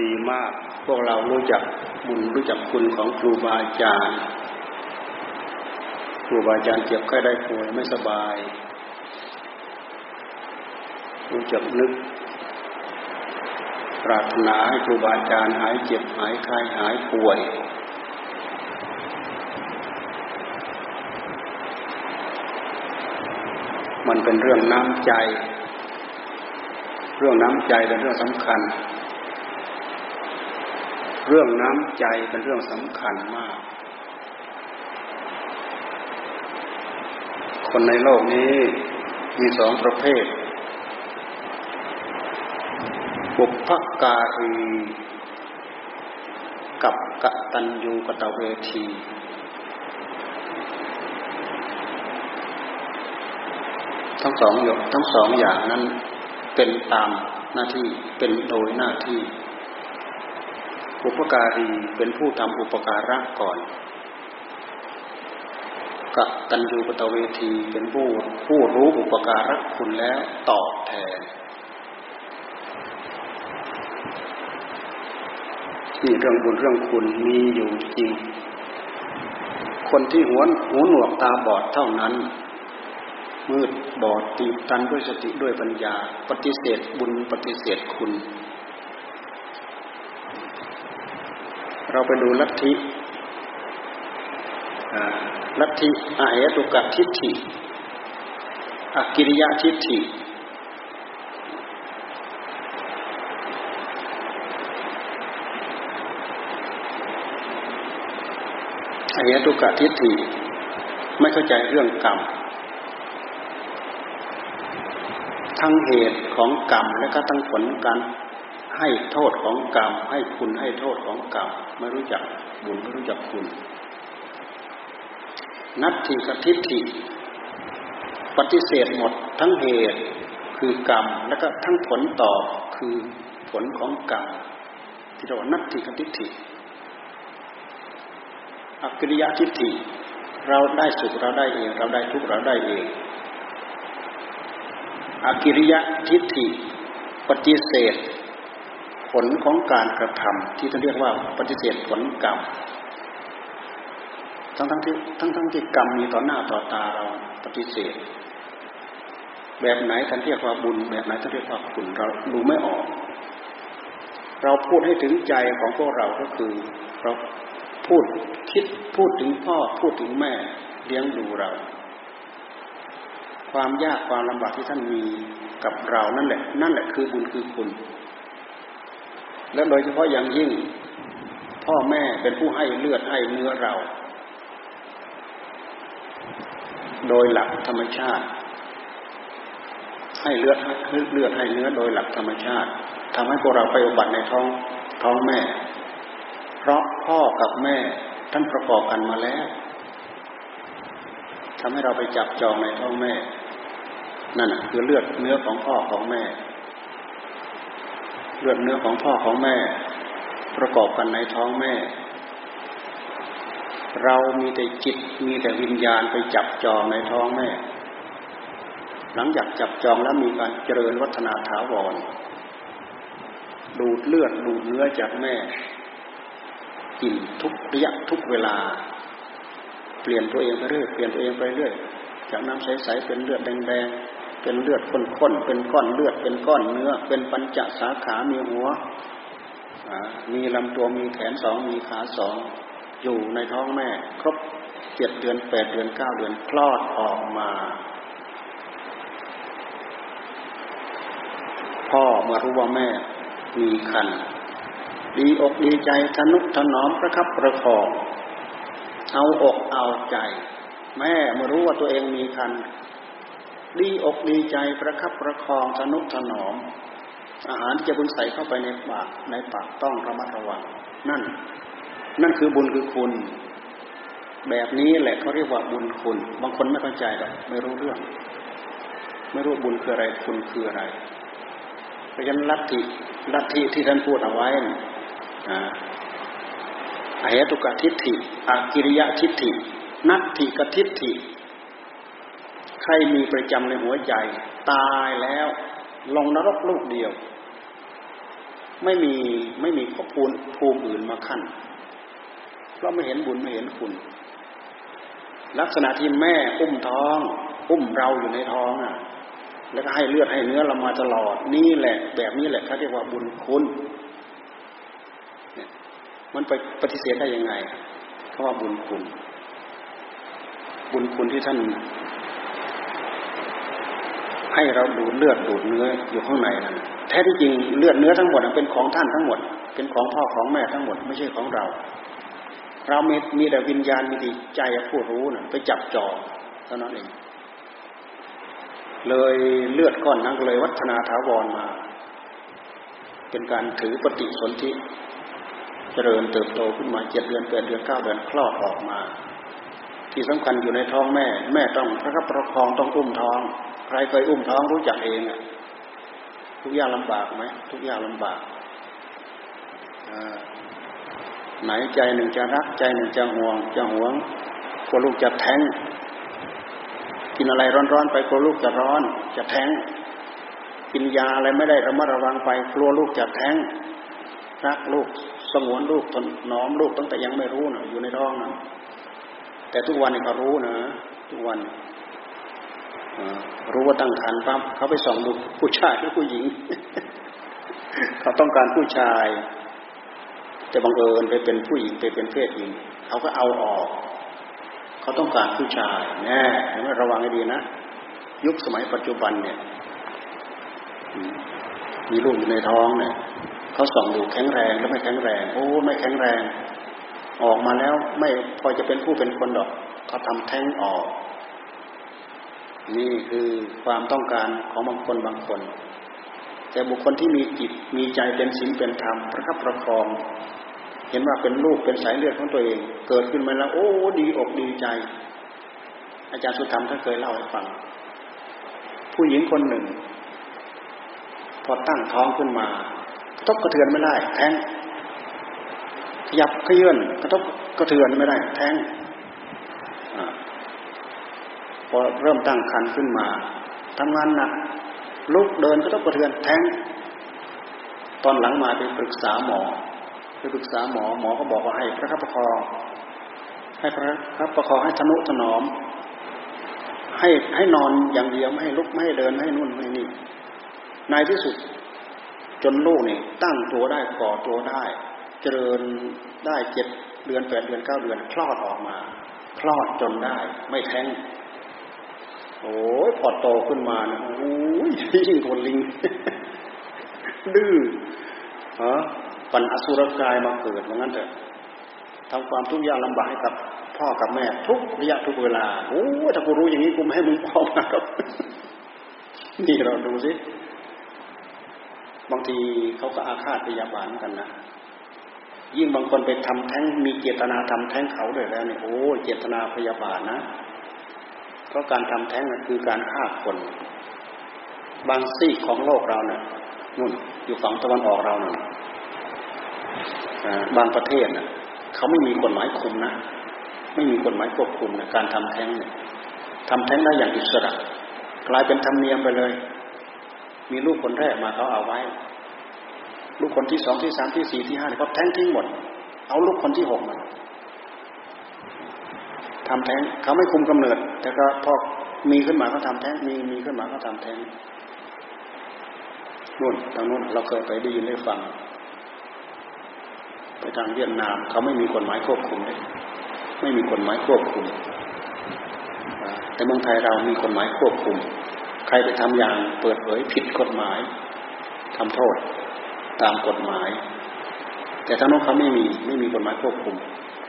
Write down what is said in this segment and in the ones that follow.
ดีมาก พวกเรารู้จักบุญรู้จักคุณของครูบาอาจารย์ครูบาอาจารย์เจ็บไข้ได้ป่วยไม่สบาย รู้จักนึก ปรารถนาให้ครูบาอาจารย์หายเจ็บหายไข้หายป่วย มันเป็นเรื่องน้ำใจ เรื่องน้ำใจเป็นเรื่องสำคัญ เรื่องน้ำใจเป็นเรื่องสำคัญมาก คนในโลกนี้มีสองประเภท บุพการี กับกตัญญูกตเวทีทั้งสองอย่างทั้งสองอย่างนั้นเป็นตามหน้าที่เป็นโดยหน้าที่ อุปการีเป็นผู้ทำอุปการะก่อนกตัญญูปตเวทีเป็นผู้ผู้รู้อุปการะคุณแล้วตอบแทนนี่เรื่องบุญเรื่องคุณมีอยู่จริง คนที่หัวหูหนวกตาบอดเท่านั้น มืดบอดตีตันด้วยสติด้วยปัญญา ปฏิเสธบุญปฏิเสธคุณ เราไปดูลัทธิลัทธิอาเหตุกะทิฏฐิอกิริยะทิฏฐิอาเหตุกะทิฏฐิไม่เข้าใจเรื่องกรรม ทั้งเหตุของกรรมและก็ทั้งผลการ ให้โทษของกรรม ให้คุณให้โทษของกรรมไม่รู้จักบุญไม่รู้จักคุณ นัตถิกทิฏฐิปฏิเสธหมดทั้งเหตุคือกรรม แล้วก็ทั้งผลต่อคือผลของกรรมที่เรียกว่านัตถิกทิฏฐิอกิริยะทิฏฐิเราได้สุขเราได้เอง เราได้ทุกข์เราได้เองอกิริยะทิฏฐิปฏิเสธ ผลของการกระทำที่ท่านเรียกว่าปฏิเสธผลกรรม ทั้งทั้งที่ทั้งทั้งที่กรรมมีต่อหน้าต่อตาเราปฏิเสธ แบบไหนท่านเรียกว่าบุญ แบบไหนท่านเรียกว่าคุณเราดูไม่ออก เราพูดให้ถึงใจของพวกเราก็คือเราพูดคิดพูดถึงพ่อพูดถึงแม่เลี้ยงดูเรา ความยากความลำบากที่ท่านมีกับเรานั่นแหละ นั่นแหละคือบุญคือคุณ และโดยเฉพาะอย่างยิ่ง พ่อแม่เป็นผู้ให้เลือดให้เนื้อเรา โดยหลักธรรมชาติ ให้เลือดให้เลือดให้เนื้อโดยหลักธรรมชาติทำให้พวกเราไปอุบัติในท้องท้องแม่ เพราะพ่อกับแม่ท่านประกอบกันมาแล้วทำให้เราไปจับจองในท้องแม่นั่นคือเลือดเนื้อของพ่อของแม่ เลือดเนื้อของพ่อของแม่ ประกอบกันในท้องแม่ เรามีแต่จิตมีแต่วิญญาณไปจับจองในท้องแม่ หลังจากจับจองแล้วมีการเจริญวัฒนาถาวร ดูดเลือดดูดเนื้อจากแม่ กินทุกระยะทุกเวลา เปลี่ยนตัวเองไปเรื่อยเปลี่ยนตัวเองไปเรื่อยจากน้ำใสๆเป็นเลือดแดงๆ เป็นเลือดข้นๆเป็นก้อนเลือดเป็นก้อนเนื้อ เป็นปัญจสาขา มีหัว มีลำตัวมีแขนสองมีขาสองอยู่ในท้องแม่ ครบเจ็ดเดือนแปดเดือนเก้าเดือนคลอดออกมา พ่อมารู้ว่าแม่มีคันดีอกดีใจทนุถนอมประคับประคองเอาอกเอาใจ แม่มารู้ว่าตัวเองมีคัน ดีอกดีใจประคับประคองสนุถนอม อาหารที่จะบุญใส่เข้าไปในปากในปากต้องระมัดระวัง นั่น นั่นคือบุญคือคุณ แบบนี้แหละเขาเรียกว่าบุญคุณ บางคนไม่เข้าใจหรอกไม่รู้เรื่อง ไม่รู้บุญคืออะไรคุณคืออะไรเพราะฉะนั้นลัทธิลัทธิที่ท่านพูดเอาไว้อ่าอายตุกทิฏฐิอากิริยะทิฏฐิ นัตถิกทิฏฐิ ใครมีประจำในหัวใจ ตายแล้วลงนรกลูกเดียว ไม่มีไม่มีข้อภูมิภูมิอื่นมาขั้นเพราะไม่เห็นบุญไม่เห็นคุณ ลักษณะที่แม่อุ้มท้อง อุ้มเราอยู่ในท้องอะ แล้วก็ให้เลือดให้เนื้อเรามาตลอดนี่แหละ แบบนี้แหละเขาเรียกว่าบุญคุณเนี่ยมันไปปฏิเสธได้ยังไงเขาว่าบุญคุณ บุญคุณที่ท่าน ให้เราดูเลือดดูดเนื้ออยู่ข้างในนั่นแท้ที่จริงเลือดเนื้อทั้งหมดเป็นของท่านทั้งหมด เป็นของพ่อของแม่ทั้งหมด ไม่ใช่ของเรา เรามีมีแต่วิญญาณมีแต่ใจผู้รู้นะไปจับจองเท่านั้นเอง เลยเลือดก้อนนั้นเลยวัฒนาถาวรมา เป็นการถือปฏิสนธิเจริญเติบโตขึ้นมาเจ็ดเดือนแปดเดือนเก้าเดือนคลอดออกมา ที่สำคัญอยู่ในท้องแม่ แม่ต้องพระคับประคองต้องอุ้มท้อง ใครเคยอุ้มท้องรู้จักเองอะทุกอย่างลำบากไหมทุกอย่างลำบากไหนใจหนึ่งจะรัก ใจหนึ่งจะห่วง จะห่วงกลัวลูกจะแท้งกินอะไรร้อนๆไปกลัวลูกจะร้อน จะแท้งกินยาอะไรไม่ได้ระมัดระวังไปกลัวลูกจะแท้งรักลูกสงวนลูกทนน้อมลูกตั้งแต่ยังไม่รู้นะอยู่ในท้องนะแต่ทุกวันนี้เขารู้นะ ทุกวัน รู้ว่าตั้งครรภ์ปั๊บเขาไปส่องดูผู้ชายหรือผู้หญิง เขาต้องการผู้ชายแต่บังเอิญไปเป็นผู้หญิงไปเป็นเพศหญิง เขาก็เอาออก เขาต้องการผู้ชายแน่ระวังให้ดีนะ ยุคสมัยปัจจุบันเนี่ยมีลูกอยู่ในท้องเนี่ยเขาส่องดูแข็งแรงแล้วไม่แข็งแรงโอ้ไม่แข็งแรง ออกมาแล้วไม่พอจะเป็นผู้เป็นคนดอกเขาทำแท้งออก นี่คือความต้องการของบางคนบางคน แต่บุคคลที่มีจิตมีใจเป็นศีลเป็นธรรมประคับประคอง เห็นว่าเป็นลูกเป็นสายเลือดของตัวเอง เกิดขึ้นมาแล้ว โอ้ดีอกดีใจ อาจารย์สุธรรมท่านเคยเล่าให้ฟัง ผู้หญิงคนหนึ่ง พอตั้งท้องขึ้นมากระทบกระเทือนไม่ได้ แท้งขยับขยื่นกระทบกระเทือนไม่ได้ แท้ง พอเริ่มตั้งคันขึ้นมาทำงานหนักลุกเดินก็ต้องกระเทือนแท้ง ตอนหลังมาไปปรึกษาหมอ ไปปรึกษาหมอหมอก็บอกว่าให้พระคับประคองให้พระคับประคองให้ทนุถนอม ให้ให้นอนอย่างเดียวไม่ให้ลุกไม่ให้เดินไม่ให้นุ่นไม่นี่ในที่สุดจนลูกนี่ตั้งตัวได้ก่อตัวได้ เจริญได้เจ็ดเดือนแปดเดือนเก้าเดือนคลอดออกมา คลอดจนได้ ไม่แท้ง โอ้ยพอโตขึ้นมานะโอ้ยยิ่งคนลิง ดื้อฮะปัญอสุรกายมาเกิดเหมือนกันเถอะทำความทุกข์ยากลำบากให้กับพ่อกับแม่ทุกระยะทุกเวลาโอ้ถ้ากูรู้อย่างนี้กูไม่ให้มึงพ่อมาหรอกนี่เราดูสิบางทีเขาก็อาฆาตพยาบาลกันนะยิ่งบางคนไปทำแท้งมีเจตนาทำแท้งเขาเลยแล้วเนี่ยโอ้เจตนาพยาบาทนะ ราะการทำแท้งคือการฆ่าคน บางซีกของโลกเราเนี่ยนู่นอยู่ฝั่งตะวันออกเราเนี่ยบางประเทศน่ะเขาไม่มีกฎหมายคุมนะ ไม่มีกฎหมายควบคุมนะการทำแท้งเนี่ยทำแท้งได้อย่างอิสระ กลายเป็นธรรมเนียมไปเลย มีลูกคนแรกมาเขาเอาไว้ ลูกคนที่สองที่สามที่สี่ที่ห้าเขาแท้งทิ้งหมด เอาลูกคนที่หกมาทำแท้งเขาไม่คุมกำเนิด แต่ก็พอมีขึ้นมาเขาทาแท้งมีมีขึ้นมาเขาทาแท้งนู่นทางนู้นเราเคยไปได้ยินได้ฟัง ไปทางเวียดนามเขาไม่มีกฎหมายควบคุมเลยไม่มีกฎหมายควบคุม แต่เมืองไทยเรามีกฎหมายควบคุม ใครไปทำอย่างเปิดเผยผิดกฎหมายทำโทษตามกฎหมาย แต่ทางโน้นเขาไม่มีไม่มีกฎหมายควบคุม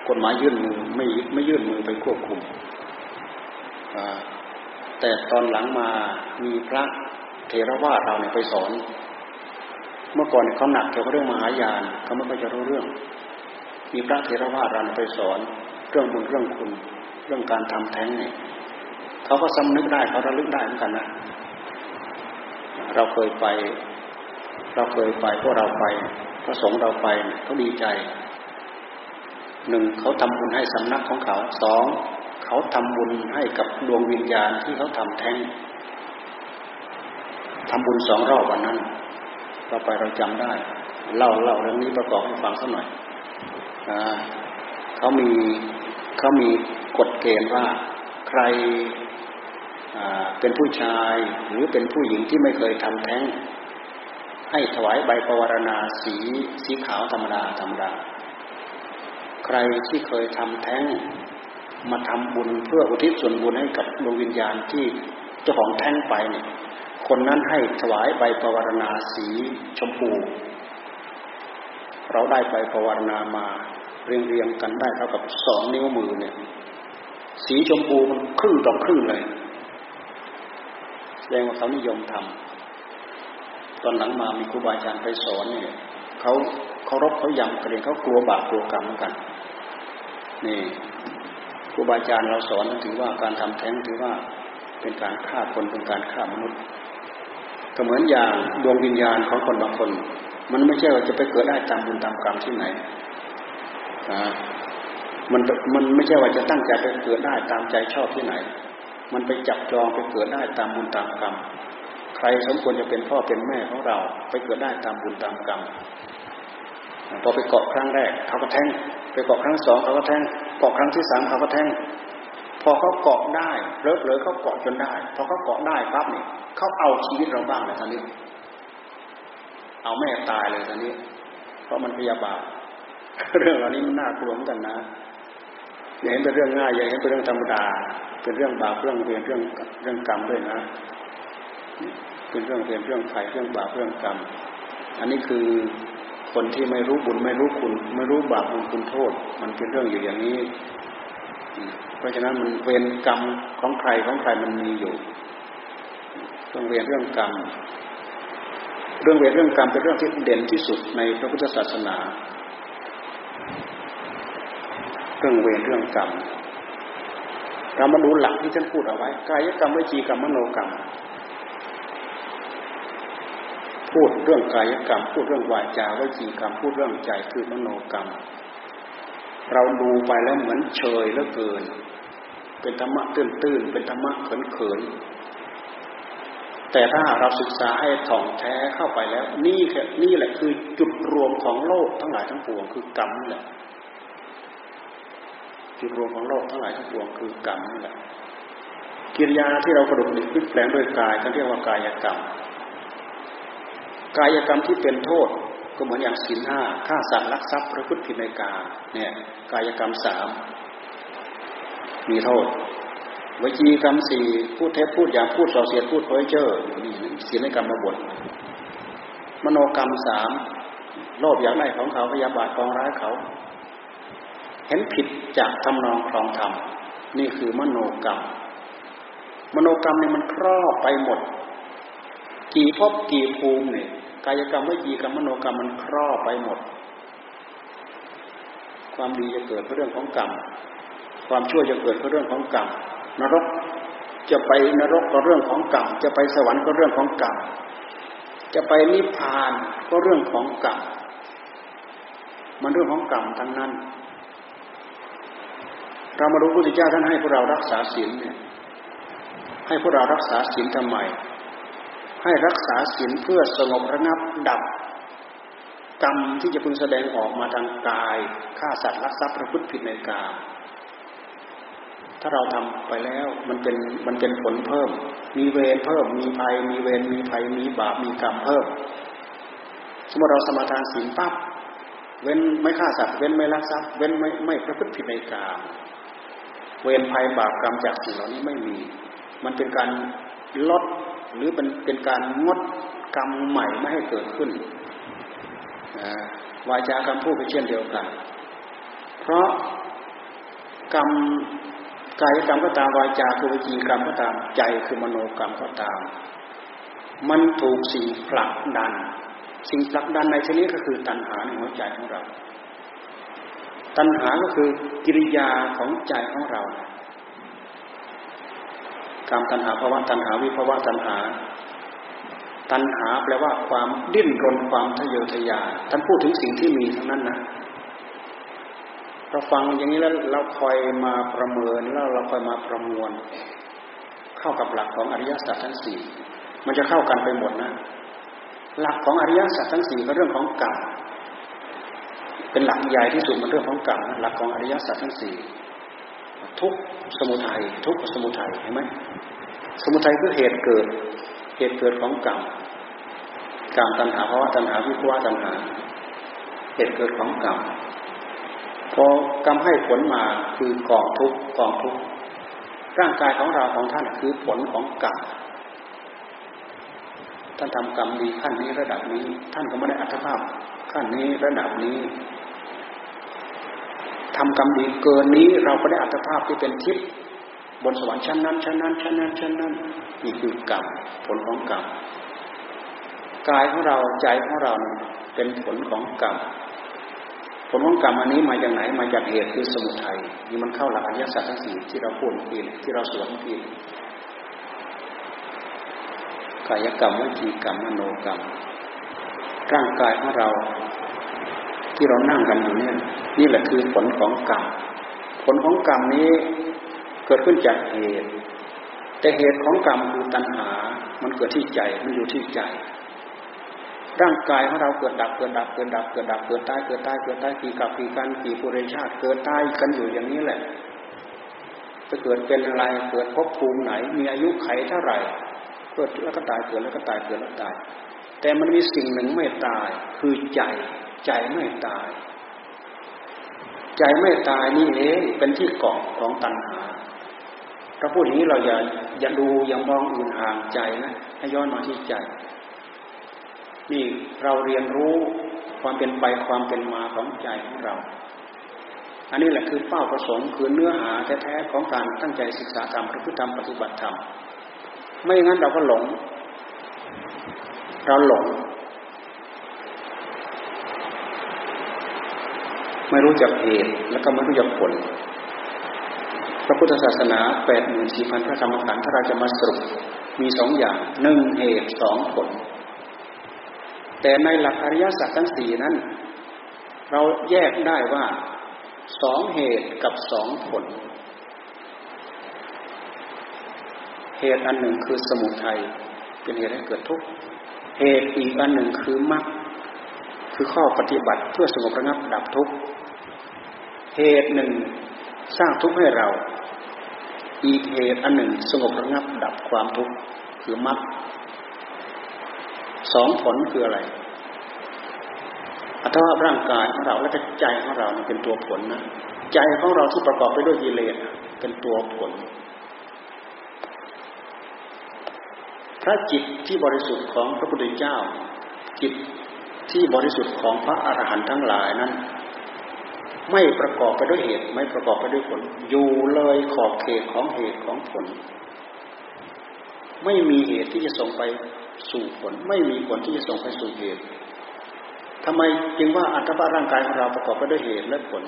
กฎหมายยื่นมือไม่ไม่ยื่นมือไปควบคุม แต่ตอนหลังมามีพระเทรวาสเราเนี่ยไปสอน เมื่อก่อนเขาหนักเกี่ยวกับเรื่องมหายานเขาไม่ค่อยจะรู้เรื่อง มีพระเทรวาสเราไปสอน เรื่องบุญเรื่องคุณ เรื่องการทำแท้งเนี่ยเขาก็สำนึกได้เขาระลึกได้เหมือนกันนะเราเคยไป เราเคยไปพวกเราไปพระสงฆ์เราไปเขาดีใจหนึ่งเขาทำบุญให้สำนักของเขาสอง เขาทำบุญให้กับดวงวิญญาณที่เขาทำแท้งทำบุญสองรอบวันนั้น เราไปเราจำได้ เล่าเล่าเรื่องนี้ประกอบให้ฟังสักหน่อยเขามีเขามีกฎเกณฑ์ว่าใครเป็นผู้ชายหรือเป็นผู้หญิงที่ไม่เคยทำแท้ง ให้ถวายใบปวารณาสีสีขาวธรรมดาธรรมดา ใครที่เคยทำแท้ง มาทำบุญเพื่ออุทิศส่วนบุญให้กับดวงวิญญาณที่เจ้าของแท้งไปเนี่ยคนนั้นให้ถวายใบปวารณาสีชมพู เราได้ใบปวารณามาเรียงเรียงกันได้เท่ากับสองนิ้วมือเนี่ย สีชมพูมันครึ่งต่อครึ่งเลยแสดงว่าเขานิยมทำตอนหลังมามีครูบาอาจารย์ไปสอนเนี่ยเขาเขารบเขายำกระเด็นเขากลัวบาปกลัวกรรมเหมือนกัน นี่ ครูบาอาจารย์เราสอนถือว่าการทำแท้งถือว่าเป็นการฆ่าคนเป็นการฆ่ามนุษย์ก็เหมือนอย่างดวงวิญญาณของคนบางคน มันไม่ใช่ว่าจะไปเกิดได้ตามบุญตามกรรมที่ไหนมันมันไม่ใช่ว่าจะตั้งใจไปเกิดได้ตามใจชอบที่ไหน มันไปจับจองไปเกิดได้ตามบุญตามกรรมใครสมควรจะเป็นพ่อเป็นแม่ของเรา ไปเกิดได้ตามบุญตามกรรมพอไปเกาะครั้งแรกเขาก็แทงไปเกาะครั้งสองเขาก็แทง เกาะครั้งที่สามเขาก็แทงพอเขาเกาะได้เลิกเลยเขาเกาะจนได้ พอเขาเกาะได้ปั๊บเนี่ยเขาเอาชีวิตเราบ้างเลยตอนนี้ เอาแม่ตายเลยตอนนี้ เพราะมันพยาบาทเรื่องเหล่านี้มันน่ากลัวเหมือนกันนะอย่าเห็นเป็นเรื่องง่ายอย่าเห็นเป็นเรื่องธรรมดา เป็นเรื่องบาปเรื่องเวรเรื่องเรื่องกรรมด้วยนะ เป็นเรื่องเวรเรื่องไฟเรื่องบาปเรื่องกรรม อันนี้คือ คนที่ไม่รู้บุญไม่รู้คุณ ไม่รู้บาปบุญคุณโทษ มันเป็นเรื่องอยู่อย่างนี้ เพราะฉะนั้นมันเวรกรรมของใครของใครมันมีอยู่เรื่องเวรเรื่องกรรม เรื่องเวรเรื่องกรรมเป็นเรื่องที่เด่นที่สุดในพระพุทธศาสนา เรื่องเวรเรื่องกรรมเรามาดูหลักที่ท่านพูดเอาไว้กายกรรมวิจีกรรมมโนกรรม พูดเรื่องกายกรรม พูดเรื่องวาจาวิจีกรรม พูดเรื่องใจคือมโนกรรม เราดูไปแล้วเหมือนเฉยเหลือเกิน เป็นธรรมะตื้นๆเป็นธรรมะเขินๆแต่ถ้าเราศึกษาให้ถ่องแท้เข้าไปแล้ว นี่แค่นี่แหละคือจุดรวมของโลกทั้งหลายทั้งปวงคือกรรมนี่แหละจุดรวมของโลกทั้งหลายทั้งปวงคือกรรมนี่แหละกิริยาที่เรากระดุกดิกพลิกแปลงด้วยกายเขาเรียกว่ากายกรรม กายกรรมที่เป็นโทษก็เหมือนอย่างศีลห้าฆ่าสัตว์ลักทรัพย์ประพฤติผิดในกาเนี่ยกายกรรมสามมีโทษวิจีกรรมสี่พูดเท็จพูดอย่างพูดส่อเสียดพูดเพ้อเจ้อนี่ศีลกรรมมาบทมโนกรรมสามโลภอยากได้ของเขาพยาบาทกองร้ายเขา เห็นผิดจากทำนองครองธรรมนี่คือมโนกรรม มโนกรรมเนี่ยมันครอบไปหมด กี่ภพกี่ภูมิเนี่ย กายกรรมวิจีกรรมมโนกรรมมันครอบไปหมด ความดีจะเกิดเพราะเรื่องของกรรม ความชั่วจะเกิดเพราะเรื่องของกรรม นรกจะไปนรกก็เรื่องของกรรม จะไปสวรรค์ก็เรื่องของกรรม จะไปนิพพานก็เรื่องของกรรม มันเรื่องของกรรมทั้งนั้น เรามารู้พระพุทธเจ้าท่านให้พวกเรารักษาศีลเนี่ย ให้พวกเรารักษาศีลทำไม ให้รักษาศีลเพื่อสงบระงับดับ กรรมที่จะพึงแสดงออกมาทางกายฆ่าสัตว์รักทรัพย์ประพฤติผิดในกามถ้าเราทำไปแล้วมันเป็นมันเป็นผลเพิ่ม มีเวรเพิ่ม มีภัย มีเวรมีภัย มีบาปมีกรรมเพิ่ม สมมติเราสมาทานศีลปั๊บเว้นไม่ฆ่าสัตว์เว้นไม่ลักทรัพย์เว้นไม่ไม่ประพฤติผิดในกามเวรภัยบาปกรรมจากสิ่งเหล่านี้ไม่มี มันเป็นการลด หรือเป็นเป็นการงดกรรมใหม่ไม่ให้เกิดขึ้นวาจากรรมพูดไปเช่นเดียวกัน เพราะกรรมกายกรรมก็ตามวาจาคือวิจีกรรมก็ตามใจคือมโนกรรมก็ตาม มันถูกสิ่งผลักดัน สิ่งผลักดันในชนิดก็คือตัณหาในหัวใจของเรา ตัณหาก็คือกิริยาของใจของเรา การตัณหาภาวะตัณหาวิภาวะตัณหา ตัณหาแปลว่าความดิ้นรนความทะเยอทะยานท่านพูดถึงสิ่งที่มีทั้งนั้นนะเราฟังอย่างนี้แล้วเราคอยมาประเมินแล้วเราคอยมาประมวล เข้ากับหลักของอริยสัจทั้งสี่มันจะเข้ากันไปหมดนะ หลักของอริยสัจทั้งสี่ก็เรื่องของกรรมเป็นหลักใหญ่ที่สุดมันเรื่องของกรรมหลักของอริยสัจทั้งสี่ ทุกสมุทัยทุกสมุทัยเห็นไหมสมุทัยคือเหตุเกิด เหตุเกิดของกรรมกรรมตัณหาภาวะตัณหาวิภวะตัณหา เหตุเกิดของกรรมพอกรรมให้ผลมาคือกองทุกกองทุกร่างกายของเราของท่านคือผลของกรรมท่านทำกรรมดีขั้นนี้ระดับนี้ ท่านก็ไม่ได้อัตภาพขั้นนี้ระดับนี้ ทำกรรมดีเกินนี้เราก็ได้อัตภาพที่เป็นทิพย์บนสวรรค์ชั้นนั้นชั้นนั้นชั้นนั้นชั้นนั้นนี่คือกรรมผลของกรรมกายของเราใจของเราเป็นผลของกรรมผลของกรรมอันนี้มาจากไหนมาจากเหตุคือสมุทัยนี่มันเข้าหลักอริยสัจทั้งสี่ที่เราพูดเองที่เราสวดเองกายกรรมวิจีกรรมมโนกรรมร่างกายของเรา ที่เรานั่งกันอยู่เนี่ยนี่แหละคือผลของกรรมผลของกรรมนี้เกิดขึ้นจากเหตุ แต่เหตุของกรรมคือตัณหา มันเกิดที่ใจมันอยู่ที่ใจ ร่างกายของเราเกิดดับเกิดดับเกิดดับเกิดดับเกิดตายเกิดตายเกิดตายกี่กับกี่กันกี่ปุเรชาติเกิดตายกันอยู่อย่างนี้แหละจะเกิดเป็นอะไรเกิดภพภูมิไหน มีอายุไขเท่าไหร่เกิดแล้วก็ตายเกิดแล้วก็ตายเกิดแล้วตาย แต่มันมีสิ่งหนึ่งไม่ตายคือใจ ใจไม่ตาย ใจไม่ตายนี่เองเป็นที่เกาะของตัณหาถ้าพูดอย่างนี้เราอย่าอย่าดูอย่ามองอื่นห่างใจนะให้ย้อนมาที่ใจ นี่เราเรียนรู้ความเป็นไปความเป็นมาของใจของเรา อันนี้แหละคือเป้าประสงค์คือเนื้อหาแท้ๆของการตั้งใจศึกษาธรรมพระพุทธธรรมปฏิบัติธรรม ไม่งั้นเราก็หลง เราหลง ไม่รู้จักเหตุแล้วก็ไม่รู้จักผล พระพุทธศาสนาแปดหมื่นสี่พันพระธรรมขันธ์ถ้าเราจะมาสรุปมีสองอย่างหนึ่งเหตุสองผล แต่ในหลักอริยสัจทั้งสี่นั้น เราแยกได้ว่าสองเหตุกับสองผล เหตุอันหนึ่งคือสมุทัยเป็นเหตุให้เกิดทุกข์เหตุอีกอันหนึ่งคือมรรค คือข้อปฏิบัติเพื่อสงบระงับดับทุกข์เหตุหนึ่งสร้างทุกข์ให้เรา อีกเหตุอันหนึ่งสงบระงับดับความทุกข์คือมรรคสองผลคืออะไรอัตภาร่างกายของเราและใจของเราเป็นตัวผลนะใจของเราที่ประกอบไปด้วยกิเลสเป็นตัวผลพระจิตที่บริสุทธิ์ของพระพุทธเจ้า จิต ที่บริสุทธิ์ของพระอรหันต์ทั้งหลายนั้น ไม่ประกอบไปด้วยเหตุ ไม่ประกอบไปด้วยผล อยู่เลยขอบเขตของเหตุของผล ไม่มีเหตุที่จะส่งไปสู่ผล ไม่มีผลที่จะส่งไปสู่เหตุทำไมจึงว่าอัตภาพร่างกายของเราประกอบไปด้วยเหตุและผล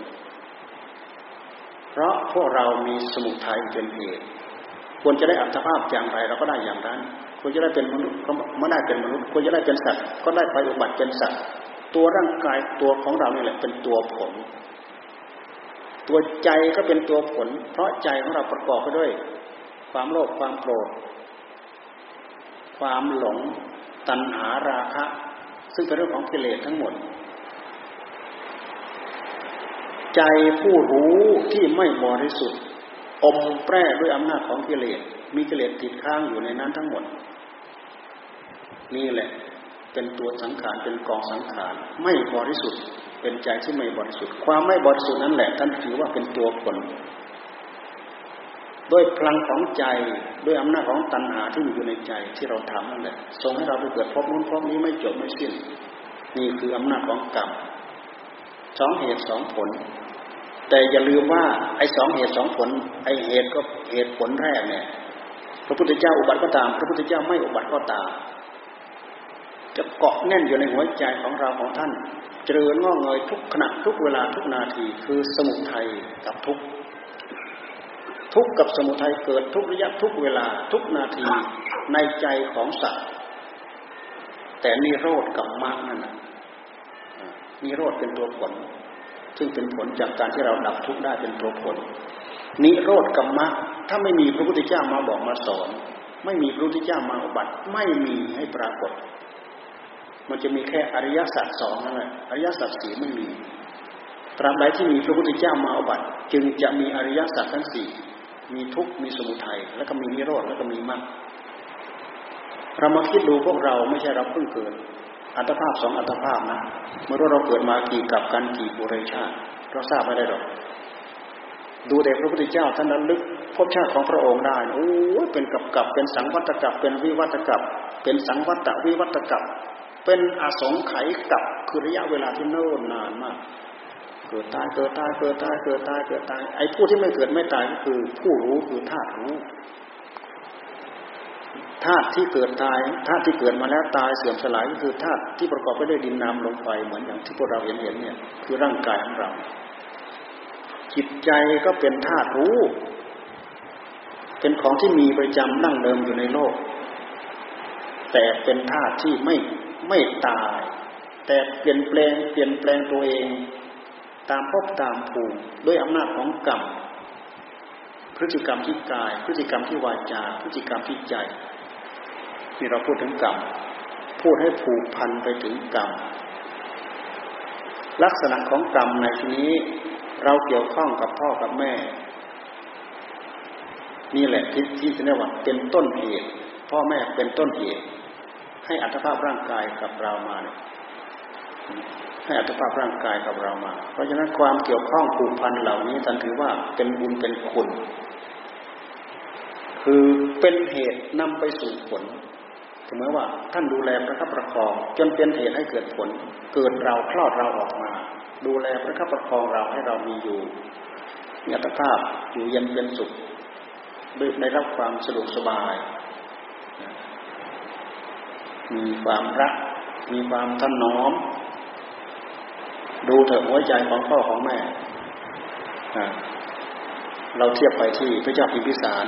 เพราะพวกเรามีสมุทัยเป็นเหตุ ควรจะได้อัตภาพอย่างไรเราก็ได้อย่างนั้น ควรจะได้เป็นมนุษย์ก็ไม่ได้เป็นมนุษย์ควรจะได้เป็นสัตว์ก็ได้ไปอุบัติเป็นสัตว์ตัวร่างกายตัวของเรานี่แหละเป็นตัวผล ตัวใจก็เป็นตัวผล เพราะใจของเราประกอบไปด้วย ความโลภความโกรธความหลงตัณหาราคะ ซึ่งเป็นเรื่องของกิเลสทั้งหมด ใจผู้รู้ที่ไม่บริสุทธิ์อมแปรด้วยอำนาจของกิเลสมีกิเลสติดค้างอยู่ในนั้นทั้งหมด นี่แหละเป็นตัวสังขารเป็นกองสังขารไม่บริสุทธิ์เป็นใจที่ไม่บริสุทธิ์ ความไม่บริสุทธิ์นั้นแหละท่านถือว่าเป็นตัวผลด้วยพลังของใจด้วยอำนาจของตัณหาที่อยู่ในใจที่เราทำนั่นแหละส่งให้เราไปเกิดพบนู้นพบนี้ไม่จบไม่สิ้น นี่คืออำนาจของกรรมสองเหตุสองผล แต่อย่าลืมว่าไอ้สองเหตุสองผล ไอ้เหตุก็เหตุผลแรกเนี่ยพระพุทธเจ้าอุบัติก็ตาม พระพุทธเจ้าไม่อุบัติก็ตาม จะเกาะแน่นอยู่ในหัวใจของเราของท่าน เจริญงอกเงยทุกขณะทุกเวลาทุกนาทีคือสมุทัยกับทุกทุกกับสมุทัยเกิดทุกระยะทุกเวลาทุกนาทีในใจของสัตว์ แต่นิโรธกับมรรคนั่นนะนิโรธเป็นตัวผล ซึ่งเป็นผลจากการที่เราดับทุกข์ได้เป็นตัวผล นิโรธกับมรรคถ้าไม่มีพระพุทธเจ้ามาบอกมาสอน ไม่มีพระพุทธเจ้ามาอุบัติ ไม่มีให้ปรากฏ มันจะมีแค่อริยสัจสองนั่นแหละอริยสัจสี่ไม่มีตราบใดที่มีพระพุทธเจ้ามาอบัติ จึงจะมีอริยสัจทั้งสี่มีทุกข์มีสมุทัยแล้วก็มีนิโรธแล้วก็มีมรรคเรามาคิดดูพวกเราไม่ใช่เราเพิ่งเกิด อัตภาพสองอัตภาพนะเมื่อเราเกิดมากี่กับกันกี่บุริชาติเราทราบไม่ได้หรอกดูแต่พระพุทธเจ้าท่านระลึกพบชาติของพระองค์ได้โอ้เป็นกับกับเป็นสังวัตกับเป็นวิวัตกับเป็นสังวัตวิวัตกับ เป็นอสงไขยกับคือระยะเวลาที่โน่นนานมาก เกิดตายเกิดตายเกิดตายเกิดตายเกิดตาย ไอ้ผู้ที่ไม่เกิดไม่ตายก็คือผู้รู้คือธาตุรู้ธาตุที่เกิดตายธาตุที่เกิดมาแล้วตายเสื่อมสลายก็คือธาตุที่ประกอบไปด้วยดินน้ำลมไฟเหมือนอย่างที่พวกเราเห็นเห็นเนี่ยคือร่างกายของเรา จิตใจก็เป็นธาตุรู้ เป็นของที่มีประจำนั่งเดิมอยู่ในโลก แต่เป็นธาตุที่ไม่ ไม่ตาย แต่เปลี่ยนแปลงเปลี่ยนแปลงตัวเอง ตามพบตามภูมิด้วยอำนาจของกรรมพฤติกรรมที่กาย พฤติกรรมที่วาจา พฤติกรรมที่ใจนี่เราพูดถึงกรรมพูดให้ผูกพันไปถึงกรรมลักษณะของกรรมในที่นี้ เราเกี่ยวข้องกับพ่อกับแม่ นี่แหละที่ที่จะเรียกว่าเป็นต้นเหตุ พ่อแม่เป็นต้นเหตุ ให้อัตภาพร่างกายกับเรามาเนี่ยให้อัตภาพร่างกายกับเรามา เพราะฉะนั้นความเกี่ยวข้องผูกพันเหล่านี้ท่านถือว่าเป็นบุญเป็นคุณ คือเป็นเหตุนำไปสู่ผลถึงแม้ว่าท่านดูแลประคับประคอง จนเป็นเหตุให้เกิดผล เกิดเราคลอดเราออกมา ดูแลประคับประคองเราให้เรามีอยู่มีอัตภาพอยู่เย็นเป็นสุขได้รับความสะดวกสบาย มีความรัก มีความถนอม ดูเถอะหัวใจของพ่อของแม่ เราเทียบไปที่พระเจ้าพิมพิสาร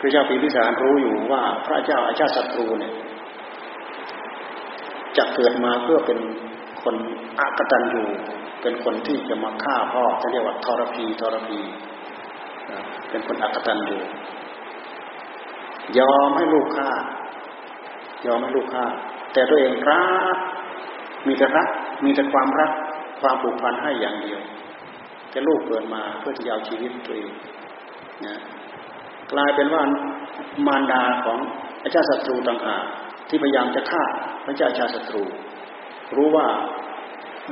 พระเจ้าพิมพิสารรู้อยู่ว่าพระเจ้าอาชาติศัตรูเนี่ยจะเกิดมาเพื่อเป็นคนอากตันอยู่เป็นคนที่จะมาฆ่าพ่อจะเรียกว่าทรพีทรพีเป็นคนอักตันอยู่ยอมให้ลูกฆ่า ยอมให้ลูกฆ่าแต่ตัวเองรักมีแต่รัก มีแต่ความรัก ความผูกพันให้อย่างเดียว แต่ลูกเกิดมาเพื่อที่จะเอาชีวิตตัวเองนะกลายเป็นว่ามารดาของอาจารย์ศัตรูต่างหากที่พยายามจะฆ่าพระเจ้าอาชาศัตรู รู้ว่า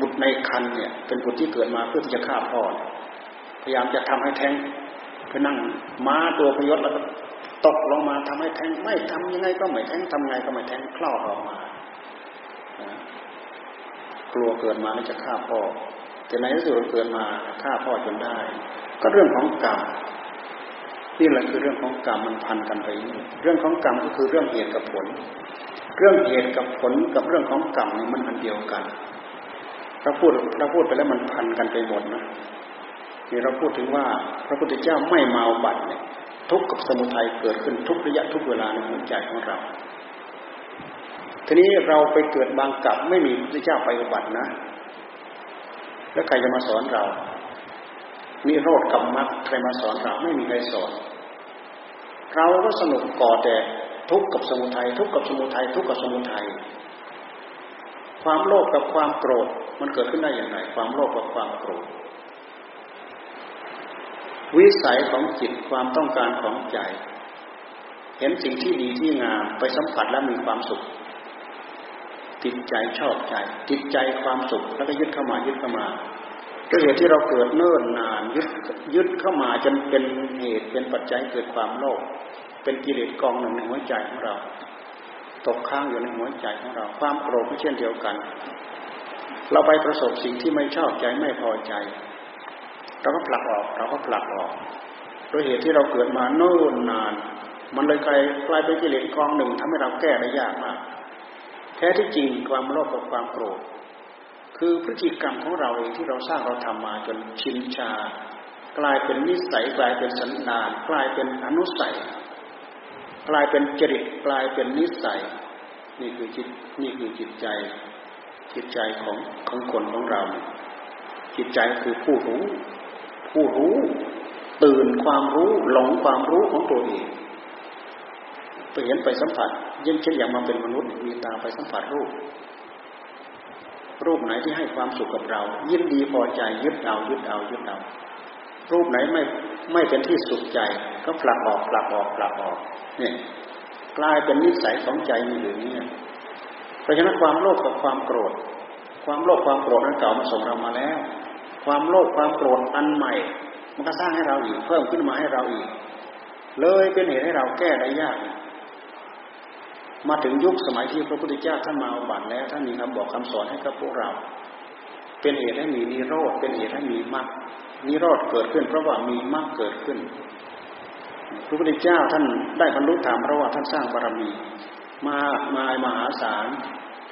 บุตรในคันเนี่ยเป็นบุตรที่เกิดมาเพื่อที่จะฆ่าพ่อ พยายามจะทำให้แท้งไปนั่งม้าตัวพยศแล้วก็ ตกลงมาทำให้แทงไม่ทำยังไงก็ไม่แทงทำไงก็ไม่แทงคลอดออกมากลัวเกิดมาแล้วจะฆ่าพ่อ แต่ในที่สุดเกิดมาฆ่าพ่อจนได้ ก็เรื่องของกรรมนี่แหละคือเรื่องของกรรมมันพันกันไปเรื่องของกรรมก็คือเรื่องเหตุกับผล เรื่องเหตุกับผลกับเรื่องของกรรมนี่มันอันเดียวกันเราพูดเราพูดไปแล้วมันพันกันไปหมดนะนี่เราพูดถึงว่าพระพุทธเจ้าไม่เมาบัตเนี่ย ทุกข์กับสมุทัยเกิดขึ้นทุกระยะทุกเวลาในหัวใจของเรา ทีนี้เราไปเกิดบางกับไม่มีพระเจ้าไปอุบัตินะ แล้วใครจะมาสอนเรานิโรธกับมรรคใครมาสอนเราไม่มีใครสอน เราก็สนุกก่อแต่ทุกข์กับสมุทัยทุกข์กับสมุทัยทุกข์กับสมุทัยความโลภกับความโกรธมันเกิดขึ้นได้อย่างไรความโลภกับความโกรธ วิสัยของจิตความต้องการของใจ เห็นสิ่งที่ดีที่งามไปสัมผัสแล้วมีความสุข ติดใจชอบใจ ติดใจความสุขแล้วก็ยึดเข้ามายึดเข้ามาก็เหตุที่เราเกิดเนิ่นนานยึดยึดเข้ามาจนเป็นเหตุเป็นปัจจัยเกิดความโลภเป็นกิเลสกองหนึ่งในหัวใจของเรา ตกค้างอยู่ในหัวใจของเรา ความโกรธก็เช่นเดียวกัน เราไปประสบสิ่งที่ไม่ชอบใจไม่พอใจ เราก็ผลักออก เราก็ผลักออกโดยเหตุที่เราเกิดมาโน่นนาน มันเลยกลายกลายเป็นกิเลสกองหนึ่งทำให้เราแก้ได้ยากมากแท้ที่จริงความโลภกับความโกรธ คือพฤติกรรมของเราเองที่เราสร้างเราทำมาจนชินชา กลายเป็นนิสัยกลายเป็นสันดานกลายเป็นอนุสัย กลายเป็นจริตกลายเป็นนิสัย นี่คือจิตนี่คือจิตใจ จิตใจของของคนของเรา จิตใจคือผู้รู้ ผู้รู้ ตื่นความรู้หลงความรู้ของตัวเองไปเห็นไปสัมผัสยิ่งเช่นอย่างมาเป็นมนุษย์มีตาไปสัมผัสรูป รูปไหนที่ให้ความสุขกับเรา ยินดีพอใจยึดเอายึดเอายึดเอารูปไหนไม่ไม่เป็นที่สุขใจ ก็ผลักออกผลักออกผลักออกเนี่ยกลายเป็นนิสัยของใจมีอยู่นี่เพราะฉะนั้นความโลภกับความโกรธ ความโลภความโกรธนั้นเก่ามาส่งเรามาแล้ว ความโลภความโกรธอันใหม่ มันก็สร้างให้เราอีกเพิ่มขึ้นมาให้เราอีก เลยเป็นเหตุให้เราแก้ได้ยาก มาถึงยุคสมัยที่พระพุทธเจ้าท่านมาบัตรแล้วท่านมีคำบอกคำสอนให้กับพวกเรา เป็นเหตุให้มีนิโรธเป็นเหตุให้มีมรรคนิโรธเกิดขึ้นเพราะว่ามีมรรคเกิดขึ้นพระพุทธเจ้าท่านได้บรรลุธรรมเพราะว่าท่านสร้างบารมี มากมายมหาศาล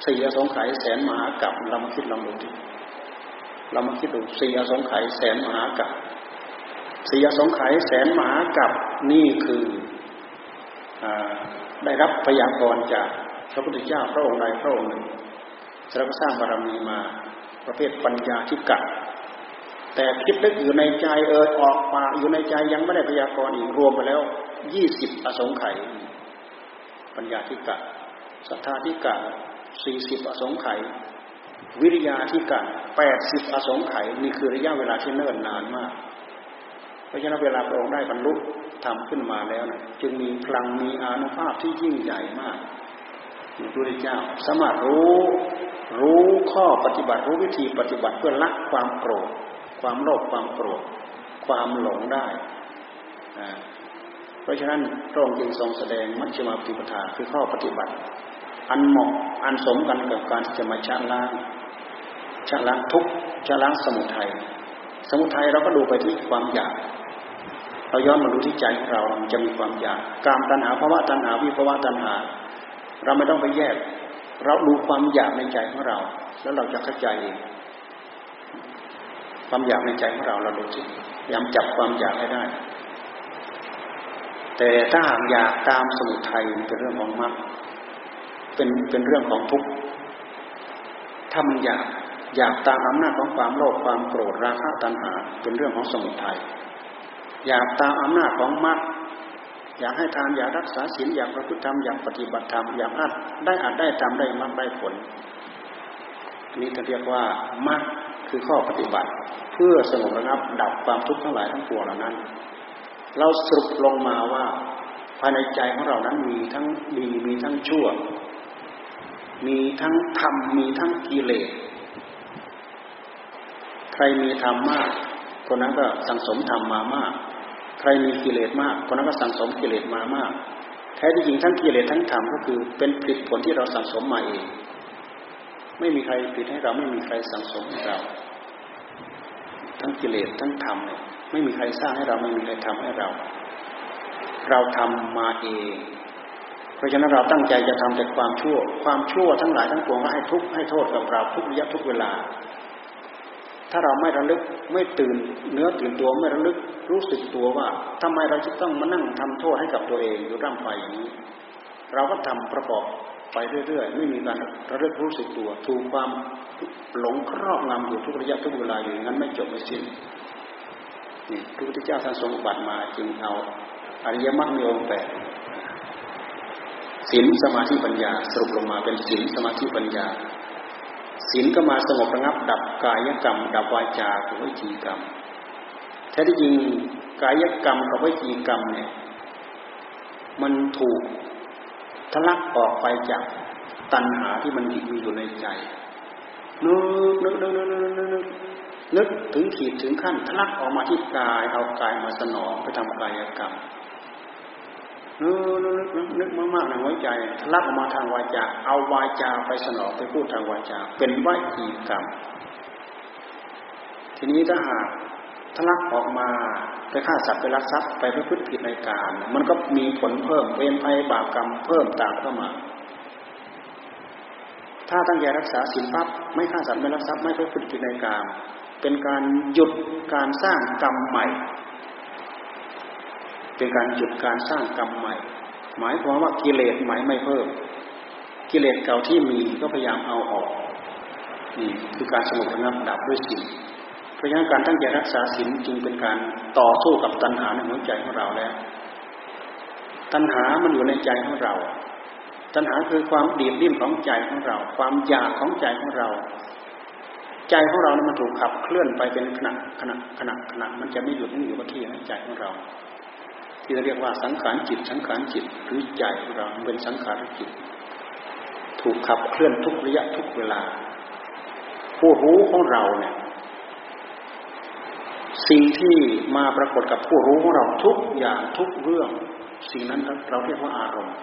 สี่อสงไขยแสนมหากับเรามาคิดลองดูดิ เรามาคิดดูสี่อสงไขยแสนมหากับสี่อสงไขยแสนมหากับนี่คืออได้รับพยากรจากพระพุทธเจ้าพระองค์ใดพระองค์หนึ่งแล้วก็สร้างบารมีมาประเภทปัญญาที่กัดแต่คิดลึกอยู่ในใจเออออกมาอยู่ในใจยังไม่ได้พยากรณ์อีกรวมไปแล้วยี่สิบอสงไขยปัญญาธิกะศรัทธาธิกะสี่สิบอสงไขย วิริยาธิกะแปดสิบอสงไขยนี่คือระยะเวลาที่เนิ่นนานมาก เพราะฉะนั้นเวลาพระองค์ได้บรรลุทำขึ้นมาแล้วนะจึงมีพลังมีอานุภาพที่ยิ่งใหญ่มากพระพุทธเจ้าสามารถรู้รู้ข้อปฏิบัติรู้วิธีปฏิบัติเพื่อละความโกรธ ความโลภความโกรธ ความหลงได้ เพราะฉะนั้นพระองค์จึงทรงแสดงมัชฌิมาปฏิปทาคือข้อปฏิบัติ อันเหมาะอันสมกันกับการจะมาชะล้าง ชะล้างทุกชะล้างสมุทัยสมุทัยเราก็ดูไปที่ความอยากเราย้อนมาดูที่ใจของเรามันจะมีความอยากกามตัณหาภาวะตัณหาวิภาวะตัณหา เราไม่ต้องไปแยก เราดูความอยากในใจของเรา แล้วเราจะเข้าใจเองความอยากในใจของเราเราดูสิยำจับความอยากให้ได้ แต่ถ้าหากอยากตามสมุทัยเป็นเรื่องของมรรคเป็นเป็นเรื่องของทุกข์ถ้ามันอยาก อยากตามอำนาจของความโลภความโกรธราคะตัณหา เป็นเรื่องของสมุทัยอยากตามอำนาจของมรรคอยากให้ทานอยากรักษาศีลอยากประพฤติธรรมอยากปฏิบัติธรรมอยากอัดได้อัดได้ทำได้มรรคได้ผลอันนี้จะเรียกว่ามรรคคือข้อปฏิบัติ เพื่อสงบระงับดับความทุกข์ทั้งหลายทั้งปวงเหล่านั้น เราสรุปลงมาว่าภายในใจของเรานั้นมีทั้งดีมีทั้งชั่ว มีทั้งธรรมมีทั้งกิเลส ใครมีธรรมมาก คนนั้นก็สังสมธรรมมามาก ใครมีกิเลสมาก คนนั้นก็สังสมกิเลสมามาก แท้ที่จริงทั้งกิเลสทั้งธรรมก็คือเป็นผลผลที่เราสังสมมาเอง ไม่มีใครผิดให้เราไม่มีใครสังสมให้เรา ทั้งกิเลสทั้งธรรมเนี่ยไม่มีใครสร้างให้เราไม่มีใครทำให้เรา เราทำมาเอง เพราะฉะนั้นเราตั้งใจจะทำแต่ความชั่ว ความชั่วทั้งหลายทั้งปวงก็ให้ทุกข์ให้โทษกับเราทุกระยะทุกเวลา ถ้าเราไม่ระลึกไม่ตื่น เนื้อตื่นตัวไม่ระลึกรู้สึกตัวว่าทำไมเราจะต้องมานั่งทำโทษให้กับตัวเองอยู่ร่ำไปอย่างนี้ เราก็ทำประกอบไปเรื่อยๆ ไม่มีการระลึกรู้สึกตัว ถูกความหลงครอบงำอยู่ทุกระยะทุกเวลาอยู่งั้นไม่จบไม่สิ้นนี่พระพุทธเจ้าท่านทรงบัติมาจึงเอาอริยมรรคมีองค์แปดศีลสมาธิปัญญา สรุปลงมาเป็นศีลสมาธิปัญญา ศีลก็มาสงบระงับ ดับกายกรรม ดับวาจากับวิจีกรรมแท้ที่จริงกายกรรมกับวิจีกรรมเนี่ยมันถูกทะลักออกไปจากตัณหาที่มันมีอยู่ในใจนึกนึกนึกนึกนึกนึกนึกถึงขีดถึงขั้นทะลักออกมาที่กายเอากายมาสนองไปทำกายกรรม นึกนึกมากๆในหัวใจทะลักออกมาทางวาจา เอาวาจาไปสนองไปพูดทางวาจา เป็นวจีกรรม ทีนี้ถ้าหากทะลักออกมาไปฆ่าสัตว์ไปรักทรัพย์ไปประพฤติผิดในการมันก็มีผลเพิ่มเวรภัยบาปกรรมเพิ่มตามเข้ามา ถ้าตั้งใจรักษาศีลปั๊บไม่ฆ่าสัตว์ไม่รักทรัพย์ไม่ประพฤติผิดในการเป็นการหยุดการสร้างกรรมใหม่ เป็นการหยุดการสร้างกรรมใหม่ หมายความว่ากิเลสใหม่ไม่เพิ่ม กิเลสเก่าที่มีก็พยายามเอาออกนี่คือการสงบระงับดับด้วยสิ่งราะฉะนั้นการตั้งใจรักษาศีลจึงเป็นการต่อสู้กับตัณหาในหัวใจของเราแล้ว ตัณหามันอยู่ในใจของเรา ตัณหาคือความดีดดิ้นของใจของเรา ความอยากของใจของเรา ใจของเรานั้นมันถูกขับเคลื่อนไปเป็นขณะขณะขณะขณะมันจะไม่หยุดไม่อยู่กับที่ในใจของเรา ที่เราเรียกว่าสังขารจิต สังขารจิตหรือใจของเราเป็นสังขารจิต ถูกขับเคลื่อนทุกระยะทุกเวลา ผู้รู้ของเราเนี่ยสิ่งที่มาปรากฏกับผู้รู้ของเราทุกอย่างทุกเรื่อง สิ่งนั้นเราเรียกว่าอารมณ์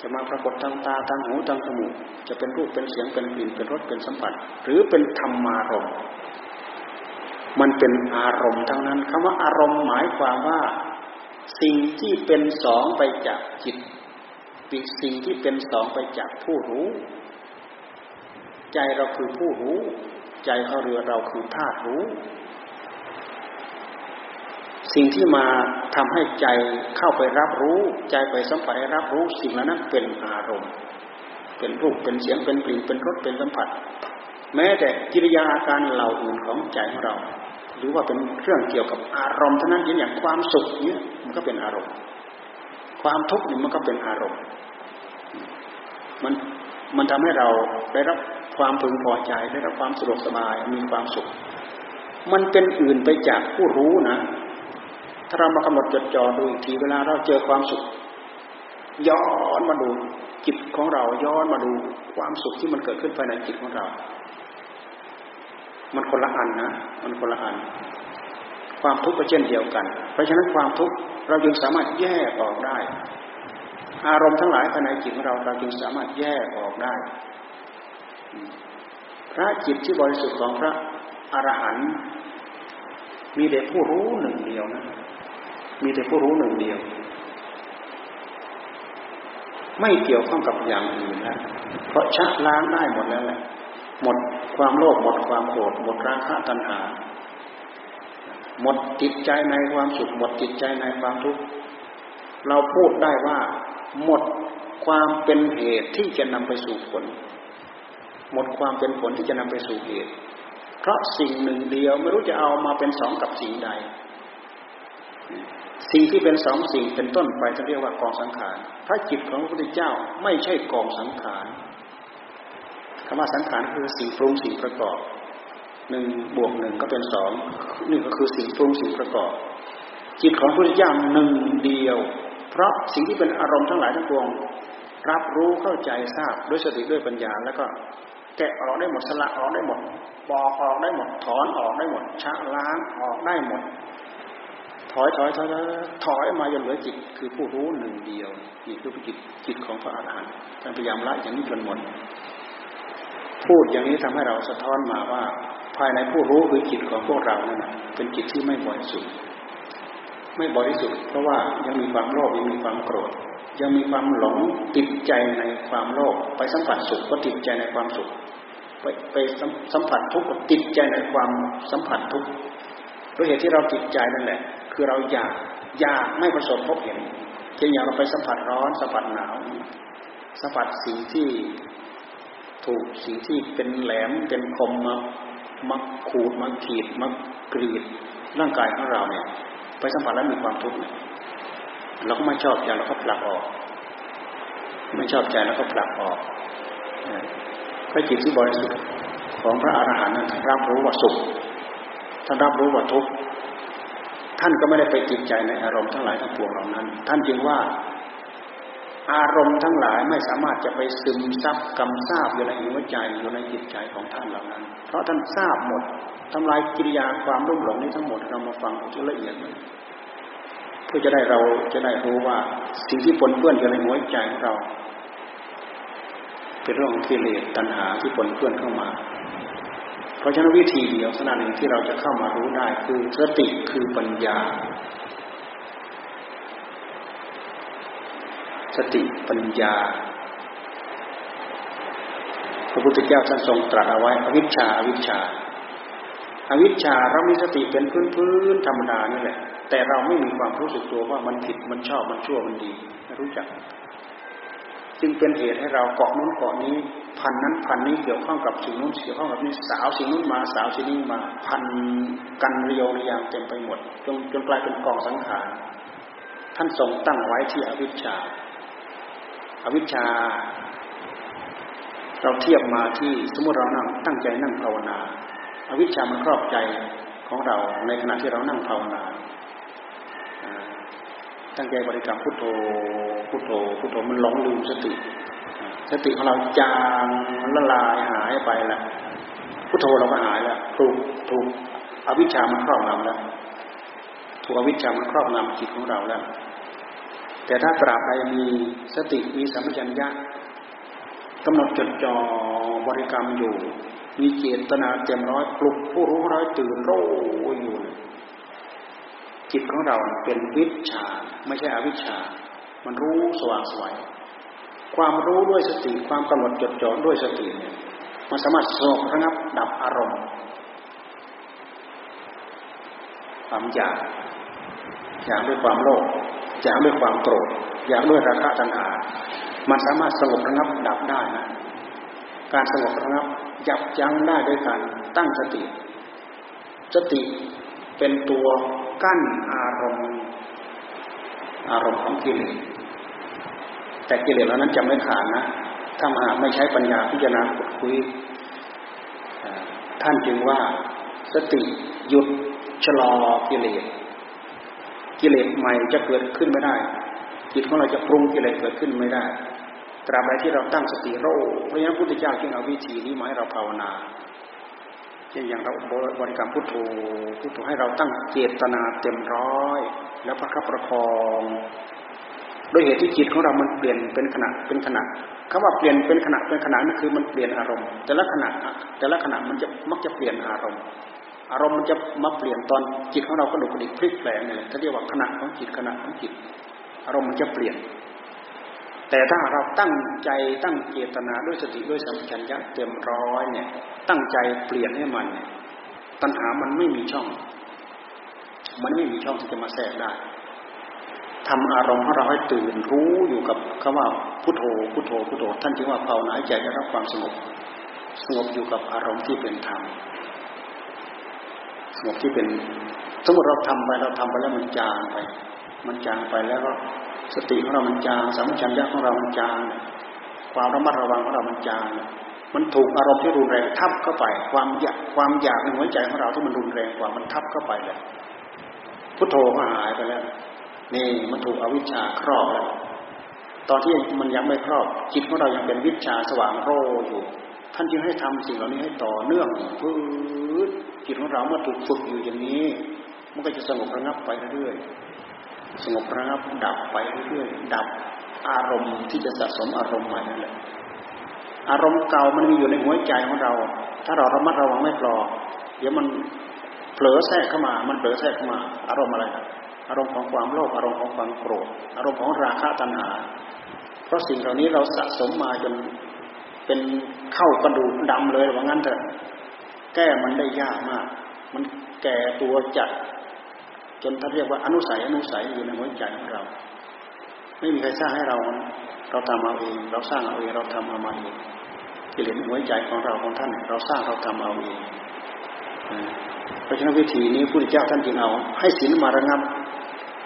จะมาปรากฏทางตาทางหูทางจมูกจะเป็นรูปเป็นเสียงเป็นกลิ่นเป็นรสเป็นสัมผัส หรือเป็นธรรมารมณ์มันเป็นอารมณ์ทั้งนั้นคำว่าอารมณ์หมายความว่า สิ่งที่เป็นสองไปจากจิตปีสิ่งที่เป็นสองไปจากผู้รู้ ใจเราคือผู้รู้ ใจเขาเรือเราคือธาตุรู้ สิ่งที่มาทำให้ใจเข้าไปรับรู้ ใจไปสัมผัสรับรู้ สิ่งนั้นเป็นอารมณ์ เป็นรูปเป็นเสียงเป็นกลิ่นเป็นรสเป็นสัมผัส แม้แต่กิริยาอาการเหล่าอื่นของใจของเรา หรือว่าเป็นเรื่องเกี่ยวกับอารมณ์เท่านั้นเอย่างความสุขเนี่ยมันก็เป็นอารมณ์ ความทุกข์นี่มันก็เป็นอารมณ์ มันมันทำให้เราได้รับความพึงพอใจได้รับความสะดวกสบายมีความสุข มันเป็นอื่นไปจากผู้รู้นะ ถ้าเรามากำหนดจดจ่อดูอีกทีเวลาเราเจอความสุข ย้อนมาดูจิตของเราย้อนมาดูความสุขที่มันเกิดขึ้นภายในจิตของเรา มันคนละอันนะ มันคนละอัน ความทุกข์ก็เช่นเดียวกัน เพราะฉะนั้นความทุกข์เราจึงสามารถแยกออกได้ อารมณ์ทั้งหลายภายในจิตของเราเราจึงสามารถแยกออกได้ พระจิตที่บริสุทธิ์ของพระอรหันต์มีแต่ผู้รู้หนึ่งเดียวนะ มีแต่ผู้รู้หนึ่งเดียว ไม่เกี่ยวข้องกับอย่างอื่นแล้วเพราะชะล้างได้หมดแล้วแหละ หมดความโลภหมดความโกรธหมดราคะตัณหา หมดจิตใจในความสุขหมดจิตใจในความทุกข์เราพูดได้ว่า หมดความเป็นเหตุที่จะนำไปสู่ผล หมดความเป็นผลที่จะนำไปสู่เหตุ เพราะสิ่งหนึ่งเดียวไม่รู้จะเอามาเป็นสองกับสิ่งใด สิ่งที่เป็นสองสิ่งเป็นต้นไปจะเรียกว่ากองสังขารพระจิตของพระพุทธเจ้าไม่ใช่กองสังขาร คำว่าสังขารคือสิ่งปรุงสิ่งประกอบหนึ่งบวกหนึ่งก็เป็นสองนี่ก็คือสิ่งปรุงสิ่งประกอบ จิตของพระพุทธเจ้าหนึ่งเดียว เพราะสิ่งที่เป็นอารมณ์ทั้งหลายทั้งปวง รับรู้เข้าใจทราบด้วยสติด้วยปัญญาแล้วก็แกะออกได้หมดสละออกได้หมดปอกออกได้หมดถอนออกได้หมดชะล้างออกได้หมด ถอยถอยถอยถอยมาจนเหลือจิตคือผู้รู้หนึ่งเดียวนี่คือจิตจิตของพระอรหันต์ท่านพยายามละอย่างนี้จนหมด พูดอย่างนี้ทำให้เราสะท้อนมาว่า ภายในผู้รู้คือจิตของพวกเรานั่นเป็นจิตที่ไม่บริสุทธิ์ไม่บริสุทธิ์เพราะว่ายังมีความโลภยังมีความโกรธ ยังมีความหลงติดใจในความโลภไปสัมผัสสุขก็ติดใจในความสุข ไปไปสัมผัสทุกข์ก็ติดใจในความสัมผัสทุกข์ด้วยเหตุที่เราติดใจนั่นแหละ คือเราอยากอยากไม่ประสบพบเห็นเช่นอย่างเราไปสัมผัสร้อนสัมผัสหนาวสัมผัสสิ่งที่ ถูกสิ่งที่เป็นแหลมเป็นคมมามาขูดมาขีดมากรีดร่างกายของเราเนี่ย ไปสัมผัสแล้วมีความทุกข์เราก็ไม่ชอบใจเราก็ผลักออก ไม่ชอบใจแล้วก็ผลักออกพระจิตที่บริสุทธิ์ของพระอรหันต์นั้นรับรู้ว่าสุขท่านรับรู้ว่าทุกข์ท่านก็ไม่ได้ไปจิตใจในอารมณ์ทั้งหลายทั้งปวงเหล่านั้น ท่านจึงว่า อารมณ์ทั้งหลายไม่สามารถจะไปซึมซับกำทราบอยู่ในหัวใจอยู่ในจิตใจของท่านเหล่านั้น เพราะท่านทราบหมดทำลายกิริยาความรุ่มหลงนี้ทั้งหมดเรามาฟังจะละเอียดเพื่อจะได้เราจะได้รู้ว่าสิ่งที่ปนเปื้อนอยู่ในหัวใจของเรา เป็นเรื่องของกิเลสตัณหาที่ปนเปื้อนเข้ามา เพราะฉะนั้นวิธีเดียวขนาหนึ่งที่เราจะเข้ามารู้ได้คือสติคือปัญญา สติปัญญา พระพุทธเจ้าท่านทรงตรัสเอาไว้อวิชชาอวิชชาอวิชชาเรามีสติเป็นพื้นพื้นธรรมดานี่แหละ แต่เราไม่มีความรู้สึกตัวว่ามันผิดมันชอบมันชั่วมันดีไม่รู้จัก จึงเป็นเหตุให้เราเกาะนู้นเกาะนี้ พันนั้นพันนี้เกี่ยวข้องกับสิ่งนู้นเกี่ยวข้องกับนี้สาวสิ่งนู้นมาสาวสิ่งนี้มาพันกันเรียวระยางเต็มไปหมดจนจนกลายเป็นกองสังขารท่านทรงตั้งไว้ที่อวิชชา อวิชชา เราเทียบมาที่สมมติเรานั่งตั้งใจนั่งภาวนาอาวิชชามันครอบใจของเราในขณะที่เรานั่งภาวนาตั้งใจบริกรรมพุทโธพุทโธพุทโธมันหลงลืมสติ สติของเราจางละลายหายไปแล้วพุทโธเราก็หายแล้วถูกถูกอวิชชามันครอบงำแล้วถูกอวิชชามันครอบงำจิตของเราแล้ว แต่ถ้าตราบใดมีสติมีสัมปชัญญะกำหนดจดจ่อบริกรรมอยู่ มีเจตนาเต็มร้อยปลุกผู้รู้ร้อยตื่นรู้อยู่จิตของเราเป็นวิชาไม่ใช่อวิชชา มันรู้สว่างสวยความรู้ด้วยสติความกำหนดจดจ่อด้วยสติเนี่ยมันสามารถสงบระงับดับอารมณ์ความอยากอยากด้วยความโลภ อยากด้วยความโกรธอยากด้วยราคะตัณหา มันสามารถสงบระงับดับได้นะการสงบระงับยับยั้งได้ด้วยการตั้งสติ สติเป็นตัวกั้นอารมณ์อารมณ์ของกิเลสแต่กิเลสเหล่านั้นจะไม่ขาดนะ ถ้ามาไม่ใช้ปัญญาพิจารณาขุดคุย ท่านจึงว่าสติหยุดชะลอกิเลส กิเลสใหม่จะเกิดขึ้นไม่ได้ จิตของเราจะปรุงกิเลสเกิดขึ้นไม่ได้ ตราบใดที่เราตั้งสติโรเพราะฉะนั้นพุทธเจ้าจึงเอาวิธีนี้มาให้เราภาวนาเช่นอย่างเราบริกรรมพุทโธพุทโธให้เราตั้งเจตนาเต็มร้อย แล้วประคับประคองด้วยเหตุที่จิตของเรา มันเปลี่ยนเป็นขณะเป็นขณะคำว่าเปลี่ยนเป็นขณะเป็นขณะนั่นคือมันเปลี่ยนอารมณ์ แต่ละขณะแต่ละขณะมันจะมักจะเปลี่ยนอารมณ์ อารมณ์มันจะมาเปลี่ยนตอนจิตของเรากระดุกกระดิกพลิกแปลงเนี่ยเขาเรียกว่าขณะของจิตขณะของจิต อารมณ์มันจะเปลี่ยน แต่ถ้าเราตั้งใจตั้งเจตนาด้วยสติด้วยสัมผัสญะเต็มร้อยเนี่ย ตั้งใจเปลี่ยนให้มันเนี่ยตัณหามันไม่มีช่อง มันไม่มีช่องที่จะมาแทรกได้ทำอารมณ์ของเราให้ตื่นรู้อยู่กับคำว่าพุทโธพุทโธพุทโธท่านจึงว่าภาวนาใจจะรับความสงบสงบอยู่กับอารมณ์ที่เป็นธรรม สงบที่เป็นสมมติเราทำไปเราทำไปแล้วมันจางไป มันจางไปแล้วก็สติของเรามันจางสัมผัสญาของเรามันจาง ความระมัดระวังของเรามันจาง มันถูกอารมณ์ที่รุนแรงทับเข้าไป ความอยากความอยากในหัวใจของเราที่มันรุนแรงกว่ามันทับเข้าไปเลยพุทโธก็หายไปแล้วนี่มันถูกอวิชชาครอบแล้วตอนที่มันยังไม่ครอบจิตของเรายังเป็นวิชาสว่างโรอยู่ ท่านจึงให้ทำสิ่งเหล่านี้ให้ต่อเนื่องพื้นจิตของเราเมื่อถูกฝึกอยู่อย่างนี้ มันก็จะสงบระงับไปเรื่อยๆสงบระงับดับไปเรื่อยๆดับอารมณ์ที่จะสะสมอารมณ์ใหม่นั่นแหละอารมณ์เก่ามันมีอยู่ในหัวใจของเรา ถ้าเราระมัดระวังไม่ปลอเดี๋ยวมันเผลอแทรกเข้ามา มันเผลอแทรกเข้ามา อารมณ์อะไร อารมณ์ของความโลภ อารมณ์ของความโกรธ อารมณ์ของราคะตัณหา เพราะสิ่งเหล่านี้เราสะสมมาจน เป็นเข้ากระดูกดำเลยว่างั้นเถอะ แก้มันได้ยากมาก มันแก่ตัวจัด จนท่านเรียกว่าอนุสัยอนุสัยอยู่ในหัวใจของเรา ไม่มีใครสร้างให้เรา เราทำเอาเอง เราสร้างเอาเองเราทำเอามาเองกิเลสหัวใจของเราของท่าน เราสร้างเราทำเอาเองเพราะฉะนั้นวิธีนี้พระพุทธเจ้าท่านจึงเอา ให้ศีลมาระงับ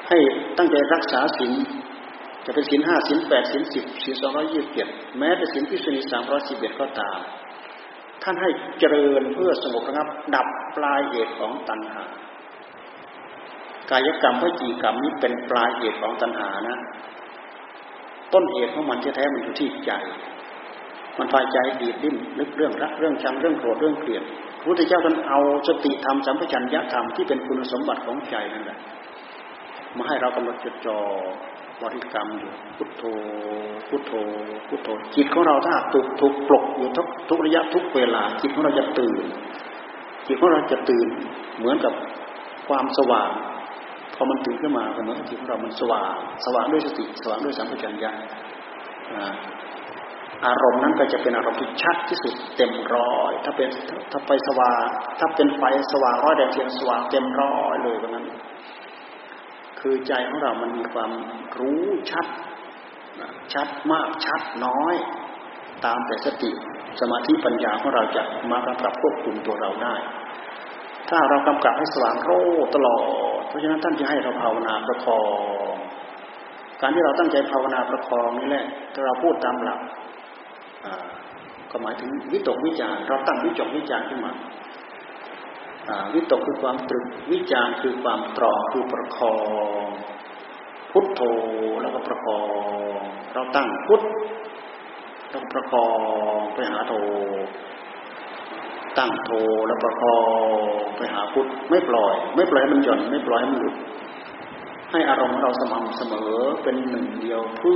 ให้ตั้งใจรักษาศีล จะเป็นศีลห้าศีลแปดศีลสิบศีลสองร้อยยี่สิบเจ็ดแม้แต่ศีลพิสุนีสามร้อยสิบเอ็ดก็ตาม ท่านให้เจริญเพื่อสงบระงับ ดับปลายเหตุของตัณหา กายกรรมพจีกรรมนี้เป็นปลายเหตุของตัณหานะ ต้นเหตุของมันแท้ๆมันอยู่ที่ใจ มันฝ่ายใจดีดดิ้นนึกเรื่องรักเรื่องชังเรื่องโกรธเรื่องเกลียดพระพุทธเจ้าท่านเอาสติธรรมสัมปชัญญะธรรมที่เป็นคุณสมบัติของใจนั่นแหละมาให้เรากำหนดจดจ่อ บริกรรมอยู่พุทโธพุทโธพุทโธจิตของเราถ้าถูกถูกปลุกอยู่ทุกทุกระยะทุกเวลา จิตของเราจะตื่น จิตของเราจะตื่นเหมือนกับความสว่างพอมันตื่นขึ้นมาเหมือนจิตของเรามันสว่าง สว่างด้วยสติสว่างด้วยสัมผัสัญญาอารมณ์นั้นก็จะเป็นอารมณ์ที่ชัดที่สุดเต็มร้อย ถ้าเป็นถ้าไปสว่างถ้าเป็นไฟสว่างร้อยแดงเทียนสว่างเต็มร้อยเลยแบบนั้น คือใจของเรามันมีความรู้ชัด ชัดมากชัดน้อย ตามแต่สติสมาธิปัญญาของเราจะมากำกับควบคุมตัวเราได้ ถ้าเรากำกับให้สว่างโรตลอด เพราะฉะนั้นท่านจะให้เราภาวนาประคอง การที่เราตั้งใจภาวนาประคองนี่แหละถ้าเราพูดตามหลักก็หมายถึงวิตกวิจารเราตั้งวิจกวิจารขึ้นมา วิตกคือความตรึกวิจารคือความตรองคือประคองพุทโธแล้วก็ประคองเราตั้งพุทต้องประคองไปหาโธตั้งโธแล้วประคองไปหาพุทไม่ปล่อย ไม่ปล่อยให้มันหย่อนไม่ปล่อยให้มันหลุดให้อารมณ์เราสม่ำเสมอเป็นหนึ่งเดียวพื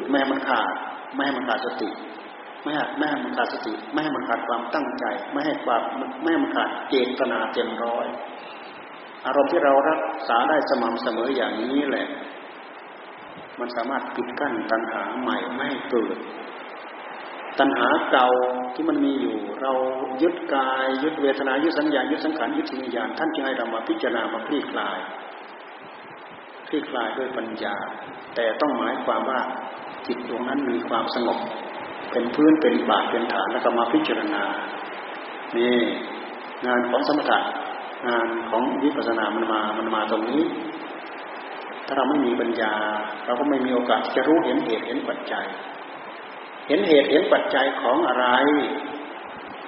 ชแม่มันขาดไม่ให้มันขาดสติ ไม่ให้ไม่ให้มันขาดสติ ไม่ให้มันขาดความตั้งใจ ไม่ให้ความไม่ให้มันขาดเจตนาเต็มร้อย อารมณ์ที่เรารักษาได้สม่ำเสมออย่างนี้แหละ มันสามารถปิดกั้นตัณหาใหม่ไม่ให้เกิด ตัณหาเก่าที่มันมีอยู่ เรายึดกาย ยึดเวทนายึดสัญญายึดสังขารยึดวิญญาณท่านจึงให้เรามาพิจารณามาคลี่คลายคลี่คลายด้วยปัญญา แต่ต้องหมายความว่าจิตดวงนั้นมีความสงบ เป็นพื้นเป็นบาทเป็นฐานแล้วก็มาพิจารณา นี่งานของสมถะงานของวิปัสสนามันมามันมาตรงนี้ ถ้าเราไม่มีปัญญา เราก็ไม่มีโอกาสจะรู้เห็นเหตุเห็นปัจจัย เห็นเหตุเห็นปัจจัยของอะไร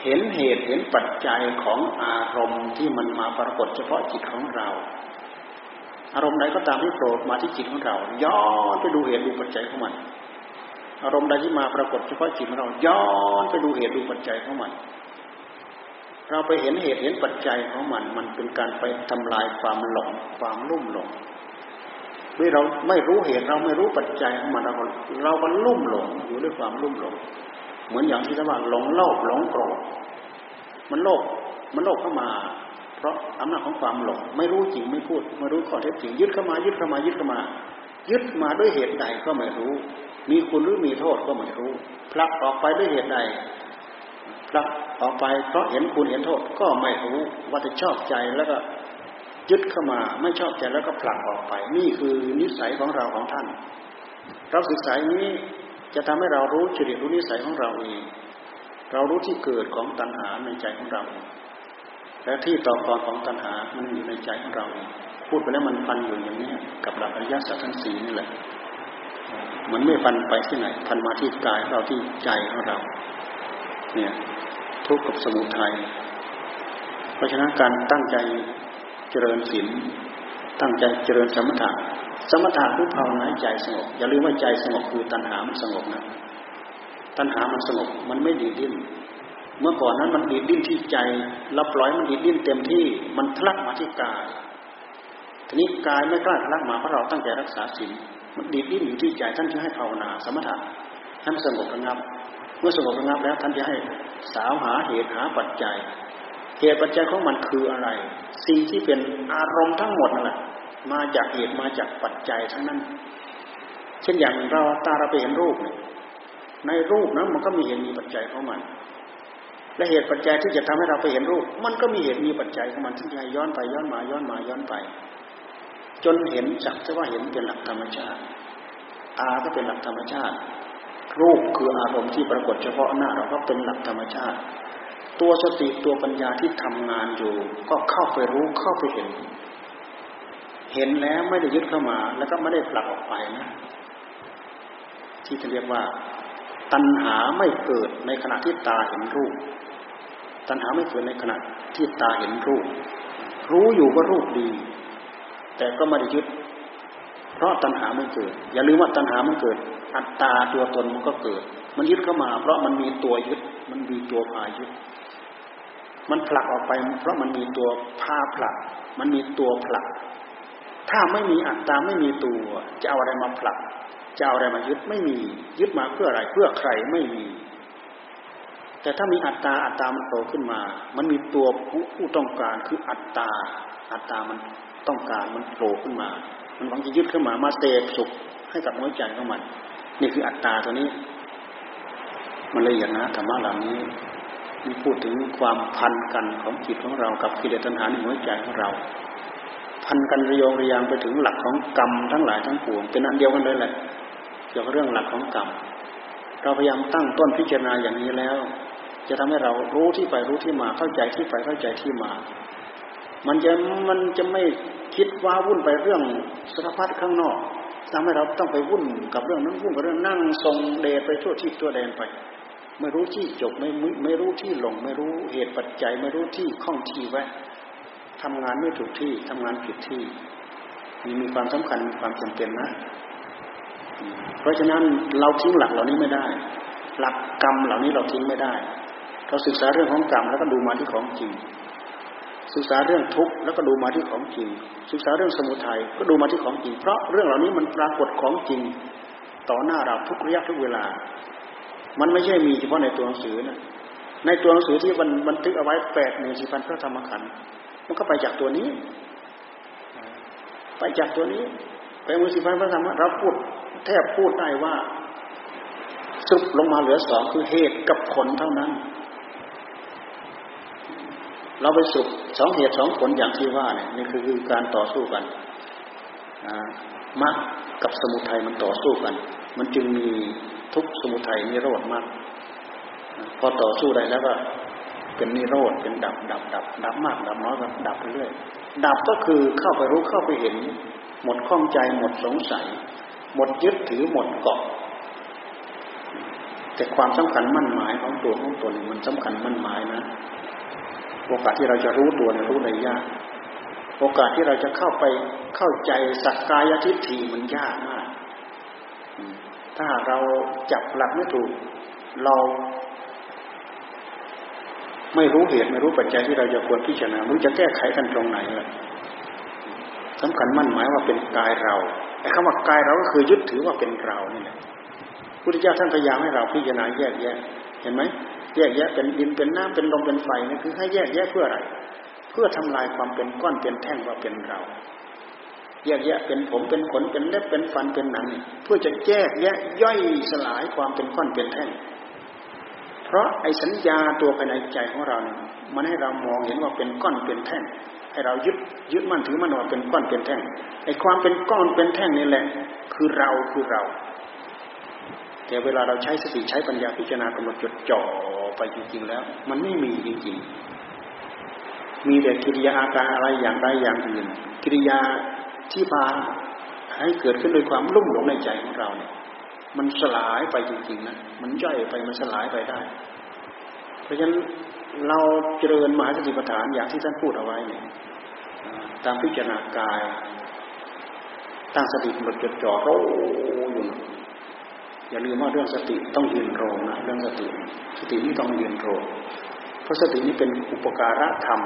เห็นเหตุเห็นปัจจัยของอารมณ์ที่มันมาปรากฏเฉพาะจิตของเราอารมณ์ใดก็ตามที่โผล่มาที่จิตของเรา ย้อนไปดูเหตุดูปัจจัยของมัน อารมณ์ใดที่มาปรากฏเฉพาะจิตของเราย้อนไปดูเหตุดูปัจจัยของมัน เราไปเห็นเหตุเห็นปัจจัยของมัน มันเป็นการไปทำลายความหลงความลุ่มหลงด้วยเราไม่รู้เหตุเราไม่รู้ปัจจัยของมันเราเราก็ลุ่มหลงอยู่ด้วยความลุ่มหลง เหมือนอย่างที่ท่านว่าหลงโลภหลงโกรธมันโลภมันโลภเข้ามา เพราะอำนาจของความหลงไม่รู้จริงไม่พูด ไม่รู้ข้อเท็จจริงยึดเข้ามายึดเข้ามายึดเข้ามา ยึดมาด้วยเหตุใดก็ไม่รู้ มีคุณหรือมีโทษก็ไม่รู้พลักออกไปด้วยเหตุใดพลักออกไปเพราะเห็นคุณเห็นโทษก็ไม่รู้ว่าจะชอบใจแล้วก็ยึดเข้ามาไม่ชอบใจแล้วก็ผลักออกไป นี่คือนิสัยของเราของท่าน เราศึกษานี้จะทำให้เรารู้จริตรู้นิสัยของเราเอง เรารู้ที่เกิดของตัณหาในใจของเรา และที่ต่อกรของตัณหามันอยู่ในใจของเราเองพูดไปแล้วมันพันอยู่อย่างนี้กับหลักอริยสัจทั้งสี่นี่แหละ มันไม่พันไปที่ไหน พันมาที่กายเราที่ใจของเรา เนี่ยทุกข์กับสมุทัยเพราะฉะนั้นการตั้งใจเจริญศีลตั้งใจเจริญสมถะสมถะคือภาวนาใจสงบ อย่าลืมว่าใจสงบคือตัณหามันสงบนะตัณหามันสงบมันไม่ดีดิ้นเมื่อก่อนนั้นมันดีดิ้นที่ใจเราปล่อยมันดีดิ้นเต็มที่มันทะลักมาที่กายทีนี้กายไม่กล้าทะลักมาเพราะเราตั้งใจรักษาศีล มันดีดิ้นอยู่ที่ใจท่านจะให้ภาวนาสมถะท่านสงบระงับ เมื่อสงบระงับแล้วท่านจะให้สาวหาเหตุหาปัจจัย เหตุปัจจัยของมันคืออะไร สิ่งที่เป็นอารมณ์ทั้งหมดนั่นแหละมาจากเหตุมาจากปัจจัยทั้งนั้น เช่นอย่างเราตาเราไปเห็นรูปในรูปนั้นมันก็มีเหตุมีปัจจัยของมัน และเหตุปัจจัยที่จะทำให้เราไปเห็นรูป มันก็มีเหตุมีปัจจัยของมันที่จะย้อนไปย้อนมาย้อนมาย้อนไป จนเห็นจักจะว่าเห็นเป็นหลักธรรมชาติตาก็เป็นหลักธรรมชาติ รูปคืออารมณ์ที่ปรากฏเฉพาะหน้าเราก็เป็นหลักธรรมชาติ ตัวสติตัวปัญญาที่ทำงานอยู่ ก็เข้าไปรู้เข้าไปเห็น เห็นแล้วไม่ได้ยึดเข้ามา แล้วก็ไม่ได้ผลักออกไปนะ ที่จะเรียกว่า ตัณหาไม่เกิดในขณะที่ตาเห็นรูป ตัณหาไม่เกิดในขณะที่ตาเห็นรูป รู้อยู่ว่ารูปดี แต่ก็ไม่ได้ยึด เพราะตัณหาไม่เกิด อย่าลืมว่าตัณหามันเกิด อัตตาตัวตนมันก็เกิด มันยึดเข้ามา เพราะมันมีตัวยึด มันมีตัวพายึด มันผลักออกไป เพราะมันมีตัวพาผลัก มันมีตัวผลัก ถ้าไม่มีอัตตาไม่มีตัวจะเอาอะไรมาผลักจะเอาอะไรมายึดไม่มียึดมาเพื่ออะไรเพื่อใครไม่มี แต่ถ้ามีอัตตาอัตตามันโตขึ้นมา มันมีตัวผู้ต้องการคืออัตตาอัตตามัน ต้องการมันโผล่ขึ้นมา มันหวังจะยึดขึ้นมามาเสพสุขให้กับหัวใจของมัน นี่คืออัตตาตัวนี้ มันเละเอียดนะธรรมะเหล่านี้มีพูดถึงความพันกันของจิตของเรากับกิเลสตัณหาในหัวใจของเรา พันกันระยงระยางไปถึงหลักของกรรมทั้งหลายทั้งปวงเป็นอันเดียวกันเลยแหละเกี่ยวกับเรื่องหลักของกรรมเราพยายามตั้งต้นพิจารณาอย่างนี้แล้ว จะทำให้เรารู้ที่ไปรู้ที่มาเข้าใจที่ไปเข้าใจที่มา มันจะมันจะไม่คิดว้าวุ่นไปเรื่องสารพัดข้างนอกทำให้เราต้องไปวุ่นกับเรื่องนั้นวุ่นกับเรื่องนั่งทรงเดชไปทั่วที่ตัวแดนไป ไม่รู้ที่จบไม่ไม่รู้ที่ลง ไม่รู้เหตุปัจจัย ไม่รู้ที่ข้องที่แวะทำงานไม่ถูกที่ทำงานผิดที่มีมีความสำคัญความจำเป็นนะ เพราะฉะนั้นเราทิ้งหลักเหล่านี้ไม่ได้ หลักกรรมเหล่านี้เราทิ้งไม่ได้ เราศึกษาเรื่องของกรรมแล้วก็ดูมาที่ของจริง ศึกษาเรื่องทุกข์แล้วก็ดูมาที่ของจริง ศึกษาเรื่องสมุทัยก็ดูมาที่ของจริง เพราะเรื่องเหล่านี้มันปรากฏของจริง ต่อหน้าเราทุกระยะทุกเวลา มันไม่ใช่มีเฉพาะในตัวหนังสือนะในตัวหนังสือที่มันบันทึกเอาไว้แปดหนึ่งสี่พันพระธรรมขันธ์มันก็ไปจากตัวนี้ ไปจากตัวนี้ไปมือสี่พันพระธรรมเราพูดแทบพูดได้ว่าสุดลงมาเหลือสองคือเหตุกับผลเท่านั้น เราไปสุดสองเหตุสองผลอย่างที่ว่าเนี่ยนี่คือการต่อสู้กันมรรคกับสมุทัยมันต่อสู้กัน มันจึงมีทุกสมุทัยนิโรธมาก พอต่อสู้ได้แล้วก็เป็นนิโรธเป็นดับดับดับดับมากดับน้อยก็ดับไปเรื่อยดับก็คือเข้าไปรู้เข้าไปเห็น หมดข้องใจหมดสงสัย หมดยึดถือหมดเกาะแต่ความสำคัญมั่นหมายของตัวของตนมันสำคัญมั่นหมายนะ โอกาสที่เราจะรู้ตัวเนี่ยรู้ได้ยาก โอกาสที่เราจะเข้าไปเข้าใจสักกายทิฏฐิมันยากมาก ถ้าเราจับหลักไม่ถูก เรา ไม่รู้เหตุไม่รู้ปัจจัยที่เราจะควรพิจารณารู้จะแก้ไขกันตรงไหนล่ะสำคัญมั่นหมายว่าเป็นกายเราไอ้คำว่ากายเราก็คือยึดถือว่าเป็นเรานี่แหละพุทธเจ้าท่านพยายามให้เราพิจารณาแยกแยะ เห็นไหม แยกแยะเป็นดินเป็นน้ำเป็นลมเป็นไฟนี่คือให้แยกแยะเพื่ออะไร เพื่อทำลายความเป็นก้อนเป็นแท่งว่าเป็นเรา แยกแยะเป็นผมเป็นขนเป็นเล็บเป็นฟันเป็นหนังเพื่อจะแยกแยะย่อยสลายความเป็นก้อนเป็นแท่ง เพราะไอ้สัญญาตัวภายในใจของเราเนี่ยมันให้เรามองเห็นว่าเป็นก้อนเป็นแท่ง ให้เรายึดยึดมั่นถือมั่นว่าเป็นก้อนเป็นแท่งไอ้ความเป็นก้อนเป็นแท่งนี่แหละ คือเราคือเรา แต่เวลาเราใช้สติใช้ปัญญาพิจารณากำหนดจดจ่อไปจริงๆแล้ว มันไม่มีจริงๆ มีแต่กิริยาอาการอะไรอย่างใดอย่างอื่น กิริยาที่พาให้เกิดขึ้นโดยความลุ่มหลงในใจของเราเนี่ยมันสลายไปจริงๆนะมันย่อยไปมันสลายไปได้ เพราะฉะนั้นเราเจริญมหาสติปัฏฐานอย่างที่ท่านพูดเอาไว้เนี่ยตามพิจารณากาย ตั้งสติหมดจดจ่อโรอยู่ อย่าลืมว่าเรื่องสติต้องยืนโรงนะเรื่องสติ สตินี้ต้องยืนโรงเพราะสตินี้เป็นอุปการะธรรม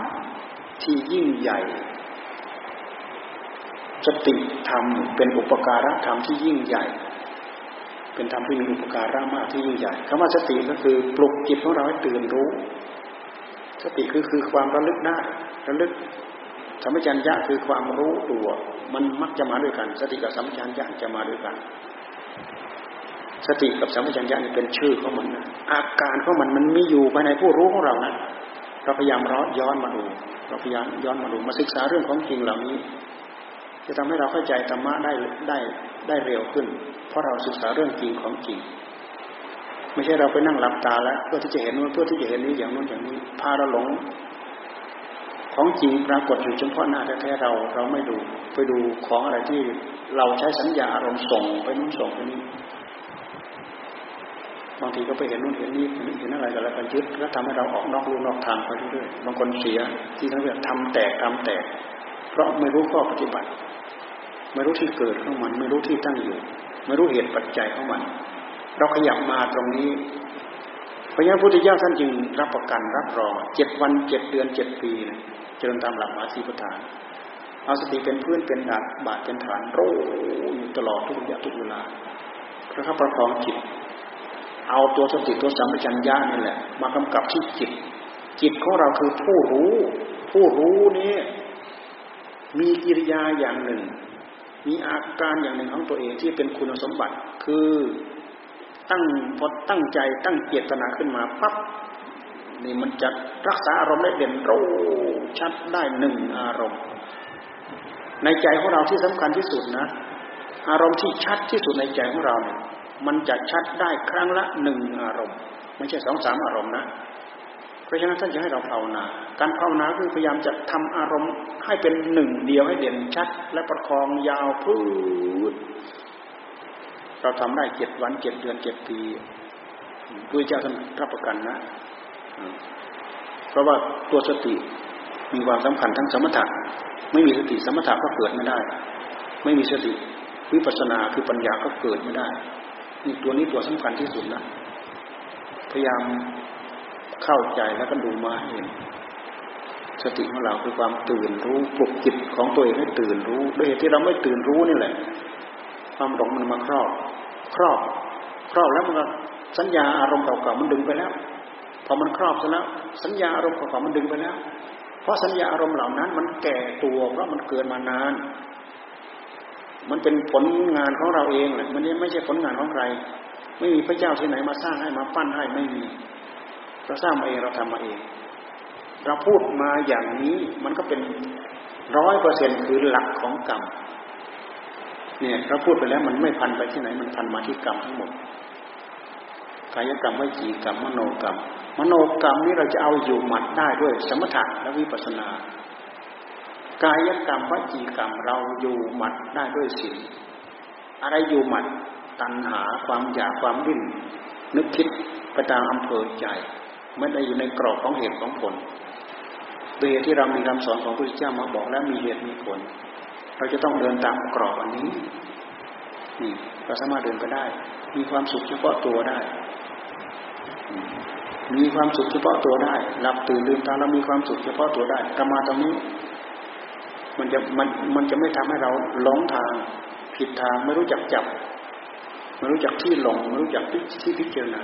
ที่ยิ่งใหญ่ สติธรรมเป็นอุปการะธรรมที่ยิ่งใหญ่ เป็นธรรมที่มีอุปการะมากที่ยิ่งใหญ่คำว่าสติก็คือปลุกจิตของเราให้ตื่นรู้ สติคือคือความระลึกได้ระลึกสัมปชัญญะคือความรู้ตัว มันมักจะมาด้วยกัน สติกับสัมปชัญญะจะมาด้วยกัน สติกับสัมปชัญญะนี่เป็นชื่อของมันนะอาการของมันมันมีอยู่ภายในผู้รู้ของเรานะเราพยายามร้อนย้อนมาดูเราพยายามย้อนมาดูมาศึกษาเรื่องของจริงเหล่านี้ จะทำให้เราเข้าใจธรรมะได้ได้ได้เร็วขึ้น เพราะเราศึกษาเรื่องจริงของจริง ไม่ใช่เราไปนั่งหลับตาแล้วเพื่อที่จะเห็นนู้นเพื่อที่จะเห็นนี้อย่างนู้นอย่างนี้พาเราหลงของจริงปรากฏอยู่เฉพาะหน้าแท้ๆเราเราไม่ดูไปดูของอะไรที่เราใช้สัญญาอารมณ์ส่งไปนู้นส่งไปนี้ บางทีก็ไปเห็นนู้นเห็นนี้เห็นอะไรกันแล้วก็ยึดแล้วทำให้เราออกนอกรูนอกทางไปเรื่อยๆบางคนเสียที่ทั้งเรื่องทำแตกทำแตก เพราะไม่รู้ข้อปฏิบัติ ไม่รู้ที่เกิดของมัน ไม่รู้ที่ตั้งอยู่ ไม่รู้เหตุปัจจัยของมัน เราขยับมาตรงนี้พระยาพุทธเจ้าท่านจึงรับประกันรับรองเจ็ดวันเจ็ดเดือนเจ็ดปีเจริญตามหลักมาสีพุทธานเอาสติเป็นพื้นเป็นดาบบาดเป็นฐานโรอยู่ตลอดทุกอย่างทุกเวลาพระคับประคองจิต เอาตัวสติตัวสัมปชัญญะนี่แหละ มากำกับที่จิต จิตของเราคือผู้รู้ ผู้รู้นี้มีกิริยาอย่างหนึ่ง มีอาการอย่างหนึ่งของตัวเองที่เป็นคุณสมบัติ คือตั้งพอตั้งใจตั้งเจตนาขึ้นมาปั๊บนี่มันจะรักษาอารมณ์ได้เด่นรู้ชัดได้หนึ่งอารมณ์ ในใจของเราที่สำคัญที่สุดนะ อารมณ์ที่ชัดที่สุดในใจของเราเนี่ย มันจะชัดได้ครั้งละหนึ่งอารมณ์ ไม่ใช่สองสามอารมณ์นะ เพราะฉะนั้นท่านจะให้เราภาวนา การภาวนาคือพยายามจะทำอารมณ์ให้เป็นหนึ่งเดียวให้เด่นชัด และประคองยาวพืดเราทำได้เจ็ดวันเจ็ดเดือนเจ็ดปีด้วยเจ้าท่านรับประกันนะ เพราะว่าตัวสติมีความสำคัญทั้งสมถะไม่มีสติสมถะก็เกิดไม่ได้ ไม่มีสติวิปัสสนาคือปัญญาก็เกิดไม่ได้ นี่ตัวนี้ตัวสำคัญที่สุดนะพยายามเข้าใจแล้วก็ดูมาเห็นสติของเราคือความตื่นรู้ปลุกจิตของตัวเองให้ตื่นรู้ด้วยเหตุที่เราไม่ตื่นรู้นี่แหละ ความหลงมันมาครอบ ครอบ ครอบแล้วมันก็สัญญาอารมณ์เก่าๆมันดึงไปแล้วพอมันครอบซะแล้วสัญญาอารมณ์เก่าๆมันดึงไปแล้ว เพราะสัญญาอารมณ์เหล่านั้น มันแก่ตัวเพราะมันเกิดมานาน มันเป็นผลงานของเราเองแหละมันไม่ใช่ผลงานของใคร ไม่มีพระเจ้าที่ไหนมาสร้างให้มาปั้นให้ไม่มีเราสร้างมาเองเราทำมาเอง เราพูดมาอย่างนี้มันก็เป็นร้อยเปอร์เซ็นคือหลักของกรรมเนี่ยเราพูดไปแล้วมันไม่พันไปที่ไหน มันพันมาที่กรรมทั้งหมดกายกรรมวิจีกรรมมโนกรรม มโนกรรมนี้เราจะเอาอยู่หมัดได้ด้วยสมถะและวิปัสสนา กายกรรมวจีกรรมเราอยู่หมัดได้ด้วยศีลอะไรอยู่หมัดตัณหาความอยากความดิ้นนึกคิดไปตามอำเภอใจไม่ได้อยู่ในกรอบของเหตุของผลโดยที่เรามีคำสอนของพระพุทธเจ้ามาบอกแล้วมีเหตุมีผล เราจะต้องเดินตามกรอบอันนี้นี่เราสามารถเดินไปได้ มีความสุขเฉพาะตัวได้ มีความสุขเฉพาะตัวได้หลับตื่นลืมตาเรามีความสุขเฉพาะตัวได้กรรมาตรงนี้ มันจะมันมันจะไม่ทำให้เราหลงทาง ผิดทางไม่รู้จักจับไม่รู้จักที่หลงไม่รู้จักที่ที่พิจารณา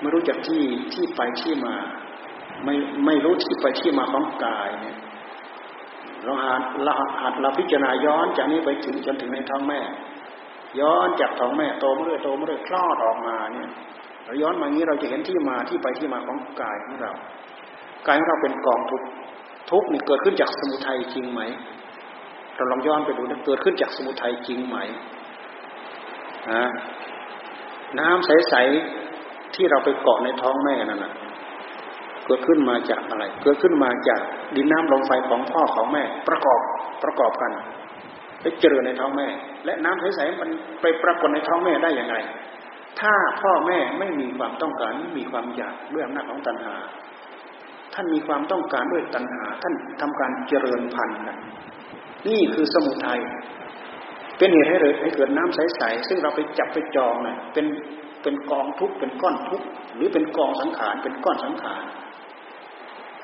ไม่รู้จักที่ที่ไปที่มา ไม่ไม่รู้ที่ไปที่มาของกายเนี่ยเราหัดเราหัดเราพิจารณาย้อนจากนี้ไปถึงจนถึงในท้องแม่ ย้อนจากท้องแม่โตมาเรื่อยโตมาเรื่อยคลอดออกมาเนี่ยเราย้อนมางี้เราจะเห็นที่มาที่ไปที่มาของกายของเรากายของเราเป็นกองทุก ทุกนี่เกิดขึ้นจากสมุทัยจริงไหม เราลองย้อนไปดูนะเกิดขึ้นจากสมุทัยจริงไหมฮะน้ำใสๆที่เราไปเกาะในท้องแม่นั่นนะเกิดขึ้นมาจากอะไร เกิดขึ้นมาจากดินน้ำลมไฟของพ่อของแม่ ประกอบประกอบกันไปเจริญในท้องแม่ และน้ำใสๆมันไปปรากฏในท้องแม่ได้อย่างไรถ้าพ่อแม่ไม่มีความต้องการมีความอยากด้วยอำนาจของตัณหา ท่านมีความต้องการด้วยตัณหา ท่านทำการเจริญพันธุ์นี่คือสมุทัยเป็นเหตุให้เลยให้เกิดน้ำใสๆซึ่งเราไปจับไปจองเน่ยเป็นเป็นกองทุกเป็นก้อนทุกหรือเป็นกองสังขารเป็นก้อนสังขาร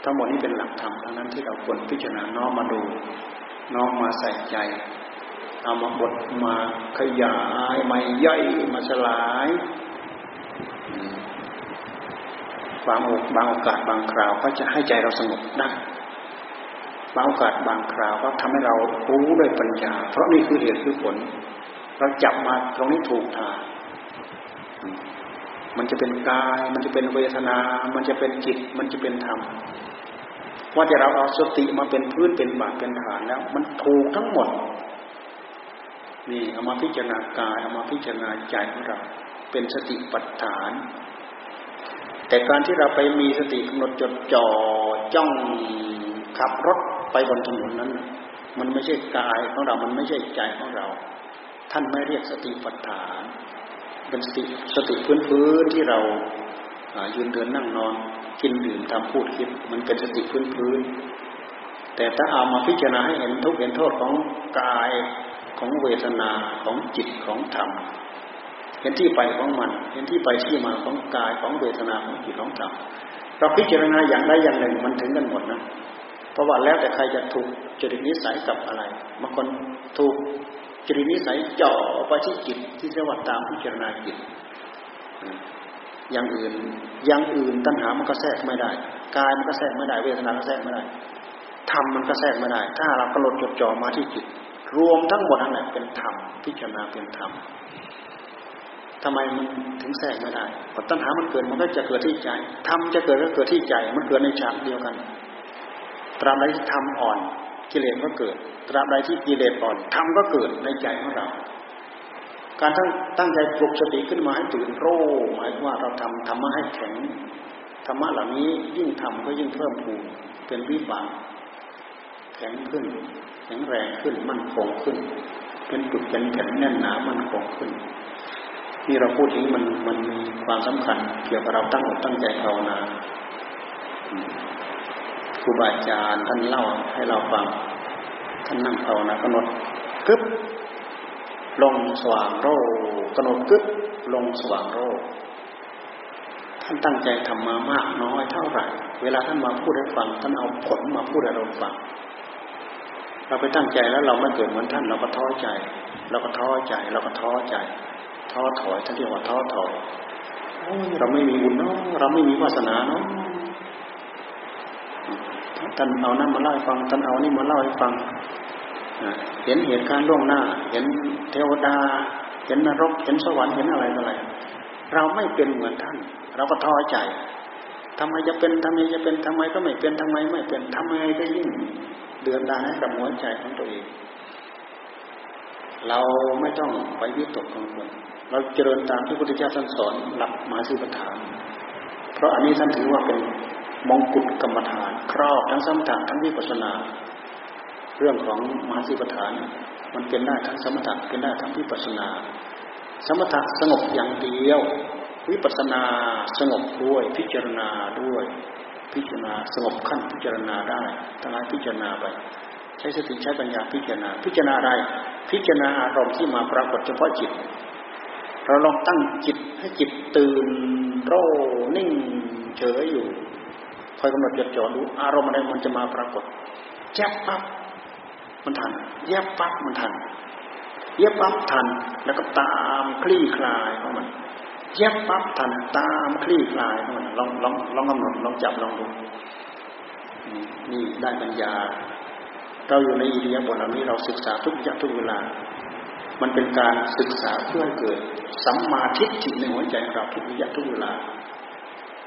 ทั้งหมดนี้เป็นหลักธรรมทั้งนั้นที่เราควรพิจารณาน้อมมาดูน้อมมาใส่ใจเอามาบดมาขยายมาย่อยมาสลาย บางโอกบางโอกาสบางคราวก็จะให้ใจเราสงบได้บางโอกาสบางคราวก็ทำให้เรารู้ด้วยปัญญา เพราะนี่คือเหตุคือผล เราจับมาตรงนี้ถูกทางมันจะเป็นกาย มันจะเป็นเวทนา มันจะเป็นจิต มันจะเป็นธรรม ว่าจะเราเอาสติมาเป็นพื้นเป็นบาทเป็นฐานแล้ว มันถูกทั้งหมด นี่เอามาพิจารณากายเอามาพิจารณาใจของเรา เป็นสติปัฏฐาน แต่การที่เราไปมีสติกำหนดจดจ่อจ้องขับรถไปบนถนนนั้น มันไม่ใช่กายของเรา มันไม่ใช่ใจของเรา ท่านไม่เรียกสติปัฏฐาน เป็นสติสติพื้นพื้นที่เรายืนเดินนั่งนอนกินดื่มทำพูดคิด มันเป็นสติพื้นพื้นแต่ถ้าเอามาพิจารณาให้เห็นทุกเห็นโทษของกายของเวทนาของจิตของธรรม เห็นที่ไปของมัน เห็นที่ไปที่มาของกายของเวทนาของจิตของธรรมเราพิจารณาอย่างใดอย่างหนึ่งมันถึงกันหมดนะเพราะว่าแล้วแต่ใครจะถูกจริตนิสัยกับอะไรบางคนถูกจริตนิสัยเจาะไปที่จิตที่เรียกว่าตามพิจารณาจิตอย่างอื่นอย่างอื่นตัณหามันก็แทรกไม่ได้กายมันก็แทรกไม่ได้เวทนาก็แทรกไม่ได้ธรรมมันก็แทรกไม่ได้ ถ้าเรากำหนดจดจ่อมาที่จิต รวมทั้งหมดนั่นแหละเป็นธรรมพิจารณาเป็นธรรม ทำไมมันถึงแทรกไม่ได้เพราะตัณหามันเกิดมันก็จะเกิดที่ใจธรรมจะเกิดก็เกิดที่ใจ มันเกิดในฉากเดียวกันตราบใดที่ทำอ่อน กิเลสก็เกิด ตราบใดที่กิเลสอ่อนทำก็เกิดในใจของเรา การตั้งตั้งใจปลุกสติขึ้นมาให้ตื่นรู้หมายว่าเราทำธรรมะให้แข็งธรรมะเหล่านี้ยิ่งทำก็ยิ่งเพิ่มพูนเป็นวิบากแข็งขึ้น แข็งแรงขึ้นมั่นคงขึ้น เป็นจุดเป็นแผ่นแน่นหนามั่นคงขึ้น ที่เราพูดอย่างนี้มันมันมีความสำคัญ เกี่ยวกับเราตั้งอกตั้งใจภาวนาครูบาอาจารย์ท่านเล่าให้เราฟังท่านนั่งภาวนากำหนดกึบลงสว่างโรกำหนดกึบลงสว่างโรท่านตั้งใจทำมามากน้อยเท่าไหร่ เวลาท่านมาพูดให้ฟัง ท่านเอาผลมาพูดให้เราฟัง เราไปตั้งใจแล้วเราไม่เกิดเหมือนท่านเราก็ท้อใจ เราก็ท้อใจ เราก็ท้อใจ ท้อถอยท่านเรียกว่าท้อถอยเราไม่มีบุญเนาะเราไม่มีวาสนาเนาะท่านเอานั่นมาเล่าให้ฟังท่านเอานี่มาเล่าให้ฟังเห็นเหตุการณ์ล่วงหน้า เห็นเทวดา เห็นนรก เห็นสวรรค์เห็นอะไรอะไร เราไม่เป็นเหมือนท่าน เราก็ท้อใจทำไมจะเป็นทำไมจะเป็นทำไมก็ไม่เป็นทำไมไม่เป็นทำไมก็ยิ่งเดือดดาลให้กับหัวใจของตัวเอง เราไม่ต้องไปวิตกกังวล เราเจริญตามที่พระพุทธเจ้าท่านสอนหลักมหาสิบฐาน เพราะอันนี้ท่านถือว่าเป็นมงกุฎกรรมฐาน ครอบทั้งสมถะทั้งวิปัสนา เรื่องของมหาสิบฐาน มันเป็นได้ทั้งสมถะเป็นได้ทั้งวิปัสนา สมถะสงบอย่างเดียว วิปัสนาสงบด้วยพิจารณาด้วย พิจารณาสงบขั้นพิจารณาได้ทั้งหลายพิจารณาไปใช้สติใช้ปัญญาพิจารณา พิจารณาอะไร พิจารณาอารมณ์ที่มาปรากฏเฉพาะจิต เราลองตั้งจิตให้จิตตื่นโรนิ่งเฉยอยู่คอยกำหนดจดจ่อดูอารมณ์อะไรมันจะมาปรากฏแจ๊บปั๊บมันทันแยบปั๊บมันทันเย็บปั๊บทันแล้วก็ตามคลี่คลายของมันเย็บปั๊บทันตามคลี่คลายของมันลองลองลองกำหนดลองจับลองดูนี่ได้ปัญญา เราอยู่ในอิเดียบทเหล่านี้เราศึกษาทุกอย่างทุกเวลา มันเป็นการศึกษาเพื่อให้เกิดสัมมาทิฏฐิในหัวใจของเราทุกอย่างทุกเวลา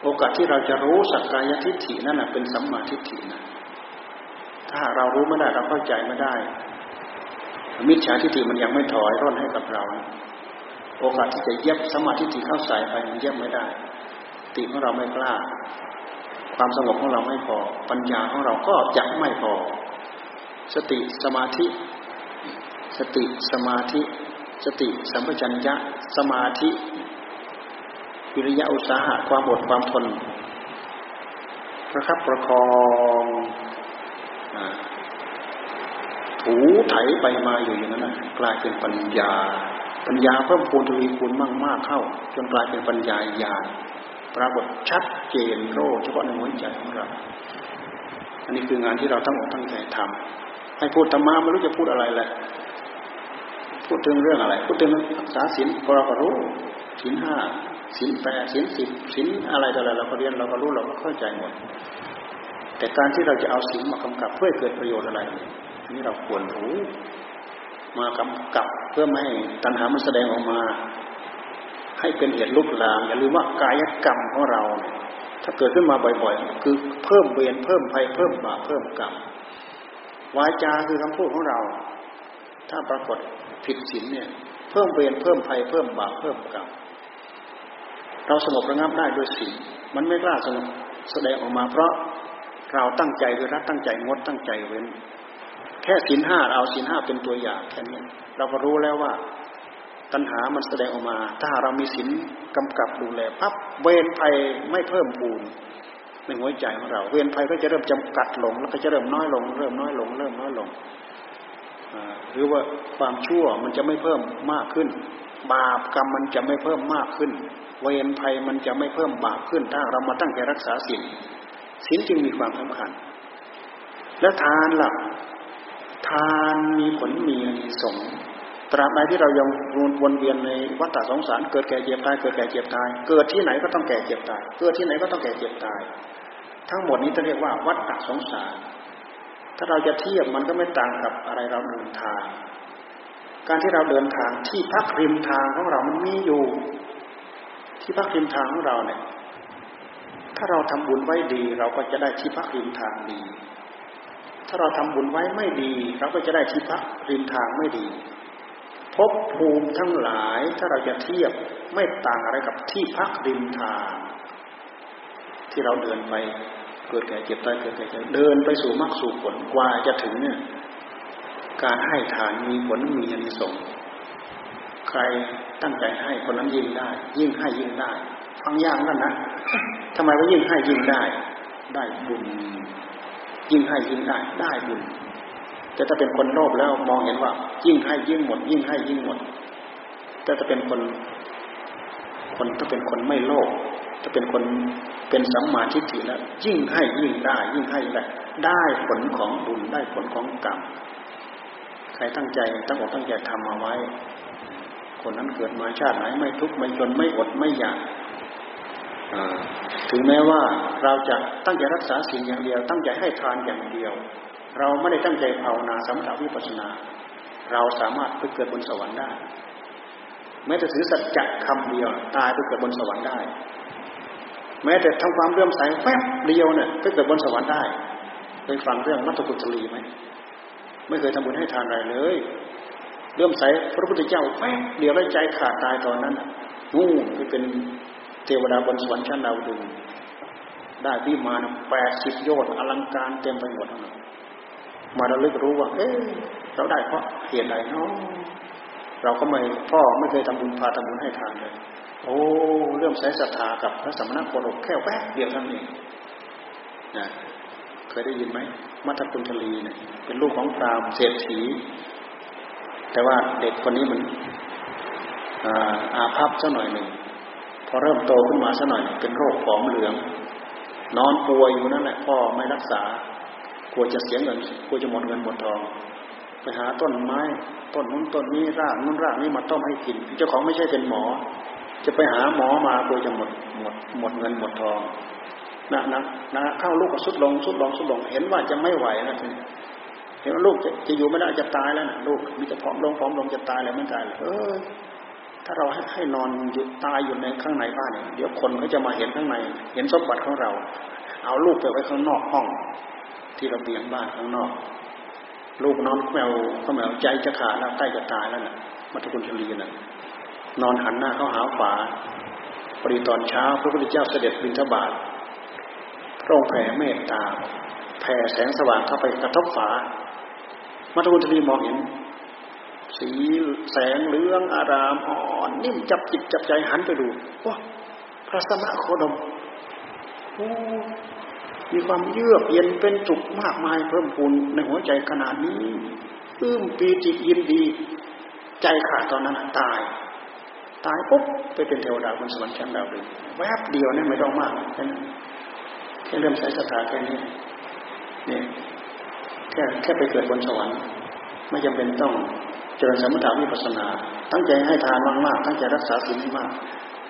โอกาสที่เราจะรู้สักกายทิฏฐินั่นแหะเป็นสัมมาทิฏฐินะถ้าเรารู้ไม่ได้เราเข้าใจไม่ได้ มิจฉาทิฏฐิมันยังไม่ถอยร่นให้กับเรา โอกาสที่จะเย็บสัมมาธิฏฐิเข้าใส่ไปมันเย็บไม่ได้ติของเราไม่กล้า ความสงบของเราไม่พอ ปัญญาของเราก็จะไม่พอ สติสมาธิ สติสมาธิ สติสัมปชัญญะสมาธิวิริยะอุตสาหะความอดความทนประคับประคองถูไถไปมาอยู่อย่างนั้นนะกลายเป็นปัญญา ปัญญาเพิ่มพูนทวีคูณมากมากเข้า จนกลายเป็นปัญญาญาณปรากฏชัดเจนโรเฉพาะในหัวใจของเราอันนี้คืองานที่เราตั้งอกตั้งใจทำให้พูดธรรมะไม่รู้จะพูดอะไรแหละ พูดถึงเรื่องอะไร พูดถึงรักษาศีลเราก็รู้ศีลห้าศีลแปดศีลสิบศีลอะไรต่ออะไรเราก็เรียนเราก็รู้เราก็เข้าใจหมด แต่การที่เราจะเอาศีลมากำกับเพื่อเกิดประโยชน์อะไรนี่เราควรรู้ มากำกับเพื่อไม่ให้ตัณหามันแสดงออกมา ให้เป็นเหตุลุกลามอย่าลืมว่ากายกรรมของเรา ถ้าเกิดขึ้นมาบ่อยๆ คือเพิ่มเวรเพิ่มภัยเพิ่มบาปเพิ่มกรรมวาจาคือคำพูดของเรา ถ้าปรากฏ ผิดศีลเนี่ย เพิ่มเวรเพิ่มภัยเพิ่มบาปเพิ่มกรรมเราสงบระงับได้ด้วยศีลมันไม่กล้าสงบแสดงออกมาเพราะเราตั้งใจด้วยรักตั้งใจงดตั้งใจเว้น แค่ศีลห้าเอาศีลห้าเป็นตัวอย่างแค่นี้เราก็รู้แล้วว่าตัณหามันแสดงออกมา ถ้าเรามีศีลกำกับดูแลปั๊บเวรภัยไม่เพิ่มพูนในหัวใจของเรา เวรภัยก็จะเริ่มจำกัดลง แล้วก็จะเริ่มน้อยลง เริ่มน้อยลง เริ่มน้อยลง หรือว่าความชั่วมันจะไม่เพิ่มมากขึ้น บาปกรรมมันจะไม่เพิ่มมากขึ้น เวรภัยมันจะไม่เพิ่มบาปขึ้น ถ้าเรามาตั้งใจรักษาศีลศีลจึงมีความสำคัญ แล้วทานล่ะทานมีผลมีอนิสงส์ตราบใดที่เรายังวนเวียนในวัฏสงสาร เกิดแก่เจ็บตายเกิดแก่เจ็บตาย เกิดที่ไหนก็ต้องแก่เจ็บตาย เกิดที่ไหนก็ต้องแก่เจ็บตาย ทั้งหมดนี้จะเรียกว่าวัฏสงสาร ถ้าเราจะเทียบมันก็ไม่ต่างกับอะไรเราเดินทาง การที่เราเดินทางที่พักริมทางของเรามันมีอยู่ ที่พักริมทางของเราเนี่ย ถ้าเราทำบุญไว้ดี เราก็จะได้ที่พักริมทางดี ถ้าเราทำบุญไว้ไม่ดี เราก็จะได้ที่พักริมทางไม่ดีพบภูมิทั้งหลายถ้าเราจะเทียบไม่ต่างอะไรกับที่พักริมทาง ที่เราเดินไป เกิดแก่เจ็บตายเกิดแก่เจ็บเดินไปสู่มรรคสู่ผลกว่าจะถึงเนี่ยการให้ทานมีผลมีอนิสงส์เครตั้งใจให้คนนั้นยิ่งได้ ยิ่งให้ยิ่งได้ ฟังยากนั่นนะทำไมว่ายิ่งให้ยิ่งได้ ได้บุญ ยิ่งให้ยิ่งได้ ได้บุญ แต่ถ้าเป็นคนโลภแล้วมองเห็นว่า ยิ่งให้ยิ่งหมด ยิ่งให้ยิ่งหมดแต่ถ้าเป็นคน คนถ้าเป็นคนไม่โลภ ถ้าเป็นคนเป็นสัมมาทิฏฐิแล้วยิ่งให้ยิ่งได้ยิ่งให้ได้ได้ผลของบุญได้ผลของกรรมใครตั้งใจตั้งอกตั้งใจทำเอาไว้ คนนั้นเกิดมาชาติไหนไม่ทุกข์ไม่จนไม่อดไม่อยากถึงแม้ว่าเราจะตั้งใจรักษาสิ่งอย่างเดียว ตั้งใจให้ทานอย่างเดียว เราไม่ได้ตั้งใจภาวนาสมถะวิปัสนา เราสามารถไปเกิดบนสวรรค์ได้ แม้แต่ถือสัจจะคำเดียว ตายไปเกิดบนสวรรค์ได้ แม้แต่ทำความเรื่อมใสแป๊บเดียวเนี่ยไปเกิดบนสวรรค์ได้เคยฟังเรื่องมัตตกุตลีไหมไม่เคยทำบุญให้ทานอะไรเลย เรื่อมใสพระพุทธเจ้าแป๊บเดียวแล้วใจขาดตายตอนนั้นนู่นไปเป็นเทวดาบนสวรรค์ชั้นดาวดึงได้พี่มาแปดสิบโยชน์อลังการเต็มไปหมดมาเราลึกรู้ว่า เอ๊ะเราได้เพราะเหตุใดเนาะเราก็ไม่พ่อไม่เคยทำบุญพาทำบุญให้ทานเลย โอ้เริ่มใช้ศรัทธากับพระสมณโคดมแค่แวบเดียวเท่านั้นเองนะเคยได้ยินไหมมัทคุณทลีเนี่ยเป็นลูกของพราหมณ์เศรษฐีแต่ว่าเด็กคนนี้มันอาภัพซะหน่อยหนึ่งพอเริ่มโตขึ้นมาซะหน่อยเป็นโรคผอมเหลือง นอนป่วยอยู่นั่นแหละพ่อไม่รักษากลัวจะเสียเงินกลัวจะหมดเงินหมดทอง ไปหาต้นไม้ ต้นนู้นต้นนี้รากนู้นรากนี้มาต้มให้กินเจ้าของไม่ใช่เป็นหมอ จะไปหาหมอมาโดยจะหมดหมดหมดเงินหมดทองนะนะนะเข้าลูกก็สุดลงสุดลงสุดลง เห็นว่าจะไม่ไหวนะทีเห็นว่าลูกจะจะอยู่ไม่ได้จะตายแล้วนะลูกมีแต่ผอมลงผอมลงจะตายแล้วไม่ตายเออถ้าเราให้ให้นอนอยู่ตายอยู่ในข้างในบ้านเนี่ยเดี๋ยวคนเขาจะมาเห็นข้างใน เห็นสมบัติของเรา เอาลูกไปไว้ข้างนอกห้อง ที่ระเบียงบ้านข้างนอก ลูกนอนแมวก็แมวใจจะขาดแล้วใกล้จะตายแล้วนะ่ะมัทุกุลชลีนะ่ะ นอนหันหน้าเข้าหาฝาปรีตอนเช้าพระพุทธเจ้าเสด็จบิณฑบาตพระองค์แผ่เมตตาแผ่แสงสว่างเข้าไปกระทบฝา มัทุกุลชลีมองเห็น สีแสงเหลืองอารามอ่อนนิ่มจับจิตจับใจหันไปดูว้าพระสมณโคดมโอ้มีความเยือกเย็นเป็นสุขมากมายเพิ่มพูนในหัวใจขนาดนี้อื้มปีติยินดี ใจขาดตอนนั้นตาย ตายปุ๊บไปเป็นเทวดาบนสวรรค์ชั้นดาวดึงแวบเดียวเนี่ยไม่ต้องมากแค่นั้นแค่เริ่มใช้สถาแค่นี้เนี่ยแค่แค่ไปเกิดบนสวรรค์ไม่จำเป็นต้องเจริญสมถะวิปัสนา ตั้งใจให้ทานมากๆตั้งใจรักษาศีลมาก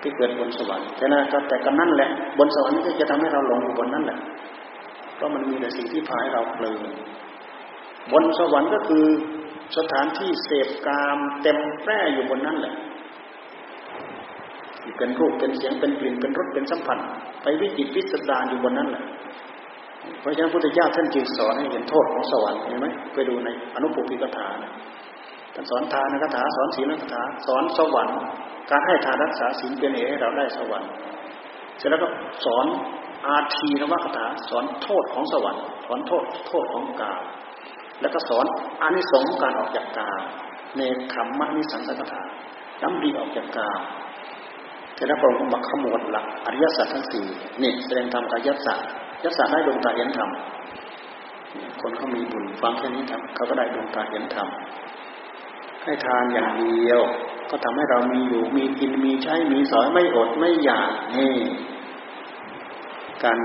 ที่เกิดบนสวรรค์แต่นะแต่ก็นั่นแหละ บนสวรรค์ก็จะทำให้เราหลงอยู่บนนั้นแหละ เพราะมันมีแต่สิ่งที่พาให้เราเพลินบนสวรรค์ก็คือสถานที่เสพกามเต็มแพร่อยู่บนนั้นแหละ เป็นรูปเป็นเสียงเป็นกลิ่นเป็นรสเป็นสัมผัส ไปวิจิตวิสดารอยู่บนนั้นแหละเพราะฉะนั้นพุทธเจ้าท่านจึงสอนให้เห็นโทษของสวรรค์เห็นไหมไปดูในอนุปปิกถาท่านสอนทานคาถาสอนศีลคาถาสอนสวรรค์การให้ทานรักษาศีลเป็นเหตุให้เราได้สวรรค์ เสร็จแล้วก็สอนอาทีนวคถาสอนโทษของสวรรค์สอนโทษโทษของกาแล้วก็สอนอานิสงส์การออกจากกาในคำมนิสังสกถาย้ำดีออกจากกา แต่แล้วพระองค์มาขมวดหลักอริยสัจทั้งสี่นี่แสดงธรรมกายสัจยัสัจได้ดวงตาเห็นธรรมคนเขามีบุญฟังแค่นี้ทำเขาก็ได้ดวงตาเห็นธรรมให้ทานอย่างเดียว ก็ทำให้เรามีอยู่มีกินมีใช้มีสอยไม่อดไม่อยากนี่การ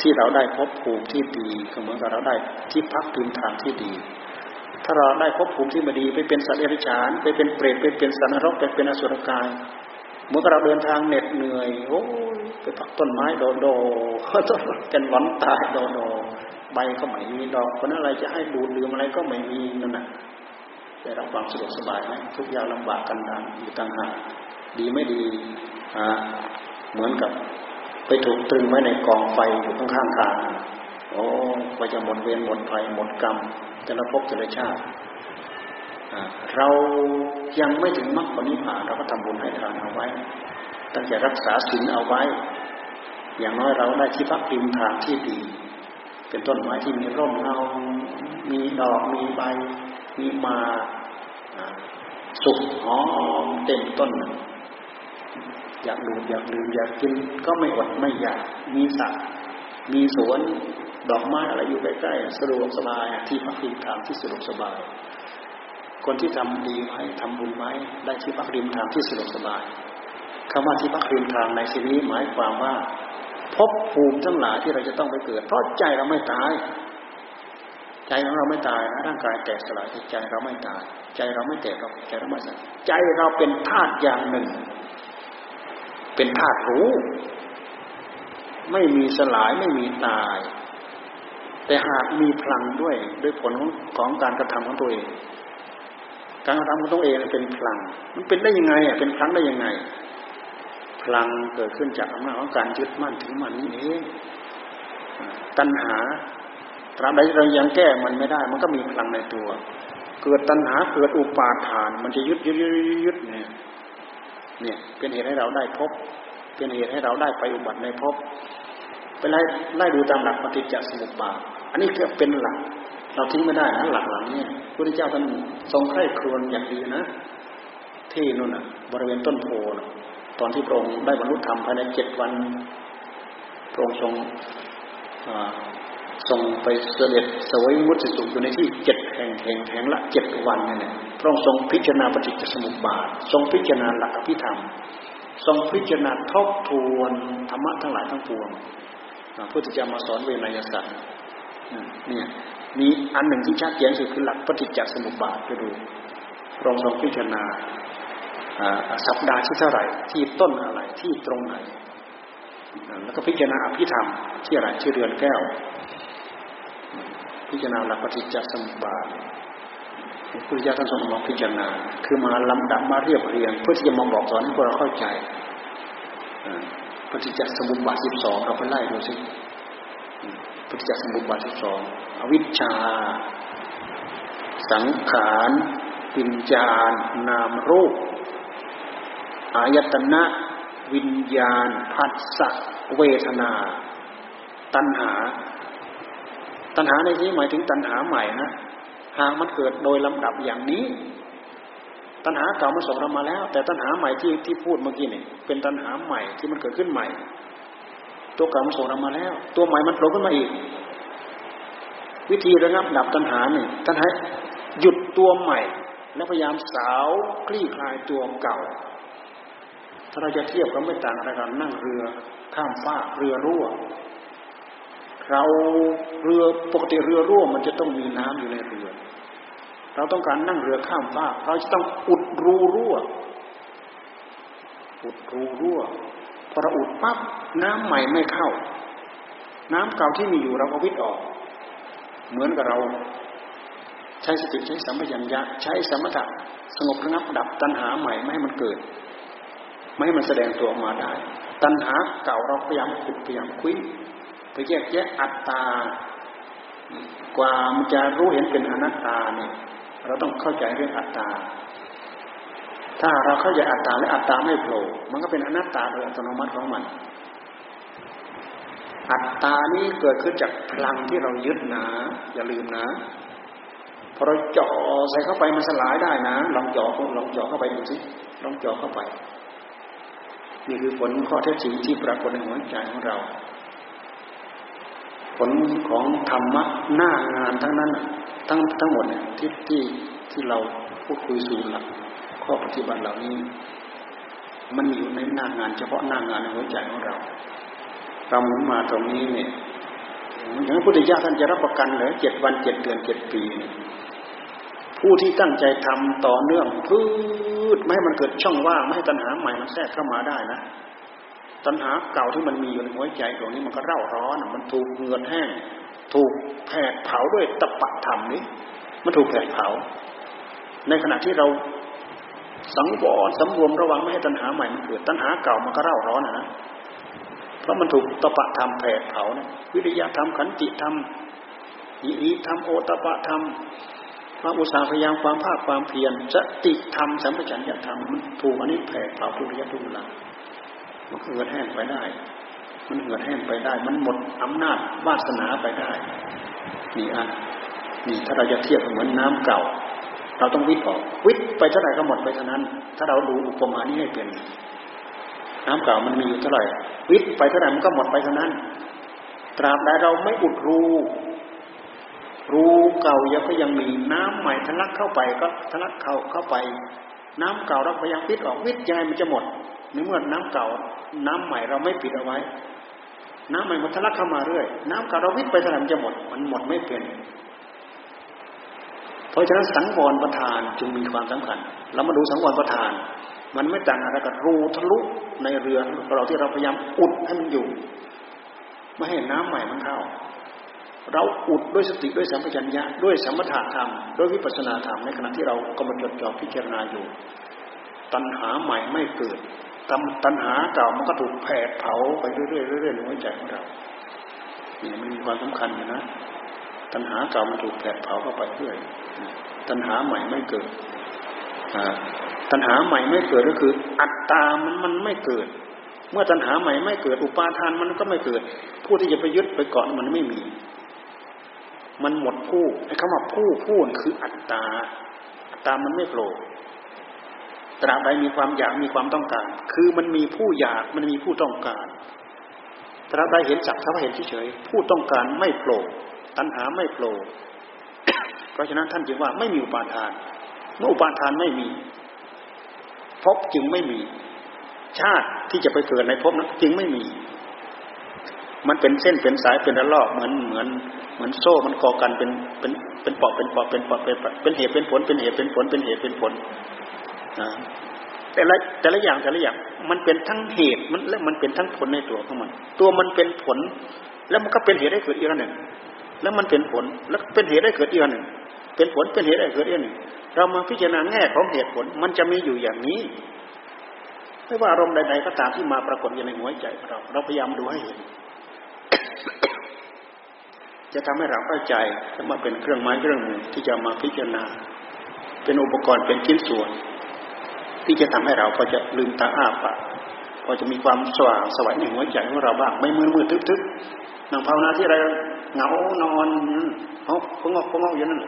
ที่เราได้พบภูมิที่ดีก็เหมือนกับเราได้ที่พักพื้นฐานที่ดี ถ้าเราได้พบภูมิที่มาดีไปเป็นสัตว์เดรัจฉานไปเป็นเปรตไปเป็นสัตว์นรกไปเป็นอสุรกาย เมื่อเราเดินทางเหน็ดเหนื่อยโอ้ไปพักต้นไม้โดโดต้นกันหลอนตายโดโดใบก็ไม่มีดอกคนอะไรจะให้ดูดดื่มอะไรก็ไม่มีนั่นน่ะแต่เราความสะดวกสบายไหมทุกอย่างลำบากกันดังอยู่ต่างหากดีไม่ดีอ่าเหมือนกับไปถูกตรึงไว้ในกองไฟอยู่ข้างๆทางโอ้ก็จะหมดเวรหมดภัยหมดกรรมจะละพบจะละชาติ เรายังไม่ถึงมรรคผลนิพพานเราก็ทำบุญให้ทานเอาไว้ ตั้งใจรักษาศีลเอาไว้ อย่างน้อยเราได้ที่พักพิมทางที่ดี เป็นต้นไม้ที่มีร่มเงา มีดอก มีใบ มีมาสุกหอมเต็มต้น อยากดูอยากดื่มอยากกินก็ไม่อดไม่อยาก มีสัตว์มีสวนดอกไม้อะไรอยู่ใกล้ๆสะดวกสบายที่พักพิงทางที่สะดวกสบาย คนที่ทำดีไหมทำบุญไหมได้ที่พักริมทางที่สะดวกสบายคำว่าที่พักริมทางในชีวิตหมายความว่าพบภูมิทั้งหลายที่เราจะต้องไปเกิด เพราะใจเราไม่ตาย ใจของเราไม่ตายนะร่างกายแตกสลายใจเราไม่ตาย ใจเราไม่แตกเราใจเราไม่สลายใจเราเป็นธาตุอย่างหนึ่ง เป็นธาตุรู้ ไม่มีสลายไม่มีตาย แต่หากมีพลังด้วยด้วยผลของของการกระทำของตัวเอง การกระทำของตัวเองเป็นพลัง มันเป็นได้ยังไงอะเป็นพลังได้ยังไง พลังเกิดขึ้นจากอำนาจของการยึดมั่นถือมั่นนี่เองตัณหาตราบใดเรายังแก้มันไม่ได้ มันก็มีพลังในตัว เกิดตัณหาเกิดอุปาทาน มันจะยึดยึดยึดยึดเนี่ยเนี่ยเป็นเหตุให้เราได้พบ เป็นเหตุให้เราได้ไปอุบัติในพบไปไล่ไล่ดูตามหลักปฏิจจสมุปบาท อันนี้คือเป็นหลัก เราทิ้งไม่ได้นะหลักหลังเนี่ยพระพุทธเจ้าท่านทรงใคร่ครวญอย่างดีนะ ที่นู่นน่ะบริเวณต้นโพนะตอนที่พระองค์ได้บรรลุธรรมภายในเจ็ดวันพระองค์ทรงทรงไปเสด็จสวยมุติสุขอยู่ในที่เจ็ดแห่งแห่งแห่งละเจ็ดวันนี่แหละพระองค์ทรงพิจารณาปฏิจจสมุปบาท ทรงพิจารณาหลักอภิธรรม ทรงพิจารณาทบทวนธรรมะทั้งหลายทั้งปวงพระพุทธเจ้ามาสอนเวนยสัตว์เนี่ย มีอันหนึ่งที่ชัดเจนสุดคือหลักปฏิจจสมุปบาทไปดูพรองค์ทรงพิจารณาสัปดาห์ที่เท่าไหร่ที่ต้นอะไรที่ตรงไหน แล้วก็พิจารณาอภิธรรมที่อะไรที่เรือนแก้ว พิจารณาหลักปฏิจจสมุปบาทพุทธเจ้าท่านทรงมาพิจารณา คือมาลำดับมาเรียบเรียง เพื่อที่จะมาบอกสอนให้พวกเราเข้าใจปฏิจจสมุปบาทสิบสองเราไปไล่ดูสิ ปฏิจจสมุปบาทสิบสองอวิชชา สังขารปิญญาณนามรูป อายตนะ วิญญาณผัสสะเวทนา ตัณหา ตัณหาในที่หมายถึงตัณหาใหม่นะหากมันเกิดโดยลำดับอย่างนี้ ตัณหาเก่ามันส่งเรามาแล้ว แต่ตัณหาใหม่ที่ที่พูดเมื่อกี้เนี่ยเป็นตัณหาใหม่ที่มันเกิดขึ้นใหม่ ตัวเก่ามันส่งเรามาแล้ว ตัวใหม่มันโผล่ขึ้นมาอีก วิธีระงับดับตัณหาเนี่ยตัณหาหยุดตัวใหม่ แล้วพยายามสาวคลี่คลายตัวเก่า ถ้าเราจะเทียบก็ไม่ต่างอะไรกันนั่งเรือ ข้ามฟ้าเรือรั่ว เราเรือปกติเรือรั่วมันจะต้องมีน้ำอยู่ในเรือ เราต้องการนั่งเรือข้ามฟ้าเราจะต้องอุดรูรั่วอุดรูรั่ว พอเราอุดปั๊บน้ำใหม่ไม่เข้า น้ำเก่าที่มีอยู่เราก็วิทย์ออก เหมือนกับเรา ใช้สติใช้สัมปชัญญะใช้สมถะสงบระงับดับตัณหาใหม่ไม่ให้มันเกิด ไม่ให้มันแสดงตัวออกมาได้ ตัณหาเก่าเราพยายามขุดพยายามคุยไปแยกแยะอัตตากว่ามันจะรู้เห็นเป็นอนัตตาเนี่ยเราต้องเข้าใจเรื่องอัตตา ถ้าเราเข้าใจอัตตาและอัตตาไม่โผล่มันก็เป็นอนัตตาโดยอัตโนมัติของมัน อัตตานี้เกิดขึ้นจากพลังที่เรายึดนะ อย่าลืมนะพอเราเจาะใส่เข้าไปมันสลายได้นะ ลองเจาะลองเจาะเข้าไปดูสิลองเจาะเข้าไป นี่คือผลข้อเท็จจริงที่ปรากฏในหัวใจของเรา ผลของธรรมะหน้างานทั้งนั้น ทั้งทั้งหมดเนี่ยที่ที่ที่เราพูดคุยสู่หลัก ข้อปฏิบัติเหล่านี้ มันอยู่ในหน้างาน เฉพาะหน้างานในหัวใจของเราเราหมุนมาตรงนี้เนี่ยอย่างพระพุทธเจ้าท่านจะรับประกันเลยเจ็ดวันเจ็ดเดือนเจ็ดปี ผู้ที่ตั้งใจทำต่อเนื่องพืชไม่ให้มันเกิดช่องว่างไม่ให้ตัณหาใหม่มันแทรกเข้ามาได้นะตัณหาเก่าที่มันมีอยู่ในหัวใจตรงนี้มันก็เร่าร้อนมันถูกเงือดแห้ง ถูกแผดเผาด้วยตะปะธรรมนี้มันถูกแผดเผา ในขณะที่เรา สังวรสำรวมระวังไม่ให้ตัณหาใหม่มันเกิด ตัณหาเก่ามันก็เร่าร้อนนะเพราะมันถูกตปะธรรมแผดเผานี่ยวิริยะธรรมขันติธรรมหิริธรรมโอตปะธรรมความอุตสาห์พยายามความภาคความเพียรสติธรรมสัมปชัญญะธรรมมันถูกอันนี้แผ่เผาทุกระยะทุกเวลามันเหือดแห้งไปได้ มันเหือดแห้งไปได้ มันหมดอำนาจวาสนาไปได้นี่อะนี่ถ้าเราจะเทียบเหมือนน้ำเก่า เราต้องวิทย์ออกวิทย์ไปเท่าไหร่ก็หมดไปเท่านั้น ถ้าเราดูอุปมานี้ให้เป็นน้ำเก่ามันมีอยู่เท่าไหร่ วิทย์ไปเท่าไหร่มันก็หมดไปเท่านั้น ตราบใดเราไม่อุดรูรูเก่ายังก็ยังมีน้ำใหม่ทะลักเข้าไปก็ทะลักเข้าเข้าไป น้ำเก่าเราพยายามวิทย์ออกวิทย์ยังไงมันจะหมดในเมื่อน้ำเก่า น้ำใหม่เราไม่ปิดเอาไว้ น้ำใหม่มันทะลักเข้ามาเรื่อย น้ำเก่าเราวิทย์ไปเท่าไหร่มันจะหมด มันหมดไม่เป็น เพราะฉะนั้นสังวรประทานจึงมีความสำคัญ เรามาดูสังวรประทาน มันไม่ต่างอะไรกับรูทะลุในเรือเราที่เราพยายามอุดให้มันอยู่ ไม่ให้น้ำใหม่มันเข้า เราอุดด้วยสติด้วยสัมปชัญญะด้วยสมถะธรรมด้วยวิปัสสนาธรรมในขณะที่เรากำลังจดจ่อพิจารณาอยู่ ตัณหาใหม่ไม่เกิดตัณหาเก่ามันก็ถูกแผดเผาไปเรื่อยๆเรื่อยๆในหัวใจของเรานี่มันมีความสำคัญนะ ตัณหาเก่ามันถูกแผดเผาเข้าไปเรื่อย ตัณหาใหม่ไม่เกิดตัณหาใหม่ไม่เกิดก็คือ อัตตามันมันไม่เกิด เมื่อตัณหาใหม่ไม่เกิด อุปาทานมันก็ไม่เกิด ผู้ที่จะไปยึดไปเกาะมันไม่มี มันหมดผู้ไอ้คำว่าผู้ผู้คืออัตตาอัตตามันไม่โผล่ตราบใดมีความอยากมีความต้องการ คือมันมีผู้อยากมันมีผู้ต้องการตราบใดเห็นจักถ้าเห็นเฉยๆผู้ต้องการไม่โผล่ตัณหาไม่โผล่ เพราะฉะนั้นท่านจึงว่าไม่มีอุปาทาน เมื่ออุปาทานไม่มีภพจึงไม่มี ชาติที่จะไปเกิดในภพนั้นจึงไม่มี มันเป็นเส้นเป็นสายเป็นระลอกเหมือนเหมือนเหมือนโซ่มันก่อกันเป็นเป็นเป็นปอกเป็นปอกเป็นปอกเป็นเป็นเหตุเป็นผลเป็นเหตุเป็นผลเป็นเหตุเป็นผลแต่ละแต่ละอย่างแต่ละอย่างมันเป็นทั้งเหตุมันและมันเป็นทั้งผลในตัวของมัน ตัวมันเป็นผล แล้วมันก็เป็นเหตุให้เกิดอีกอันหนึ่ง แล้วมันเป็นผลแล้วเป็นเหตุให้เกิดอีกอันหนึ่ง เป็นผลเป็นเหตุให้เกิดอีกอันหนึ่ง เรามาพิจารณาแง่ของเหตุผลมันจะมีอยู่อย่างนี้ ไม่ว่าอารมณ์ใดๆก็ตามที่มาปรากฏอยู่ในหัวใจเรา เราพยายามดูให้เห็น จะทำให้เราเข้าใจจะมาเป็นเครื่องไม้เครื่องมือที่จะมาพิจารณา เป็นอุปกรณ์เป็นชิ้นส่วน ที่จะทำให้เราพอจะลืมตาอ้าปากพอจะมีความสว่างสวัยในหัวใจของเราบ้างไม่มืดมืดทึบๆนั่งภาวนาที่ไร เหงานอนเอาพงอกพงอกอย่างนั้น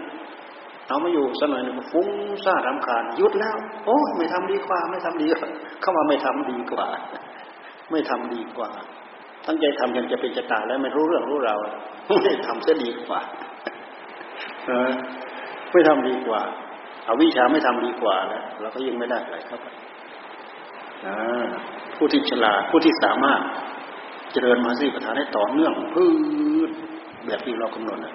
เอาไม่อยู่สักหน่อยหนึ่งฟุ้งซ่ารำคาญยุดแล้ว โอ้ไม่ทำดีกว่า ไม่ทำดีเข้ามาไม่ทำดีกว่า ไม่ทำดีกว่าตั้งใจทำยังจะเป็นจะตายแล้วไม่รู้เรื่องรู้ราวไม่ทำเสียดีกว่าเออไม่ทำดีกว่าเอาวิชาไม่ทำดีกว่าแล้วเราก็ยิ่งไม่ได้อะไรเข้าไปผู้ที่ฉลาดผู้ที่สามารถเจริญมาสีประธานได้ต่อเนื่องพืช แบบที่เรากำหนดนะ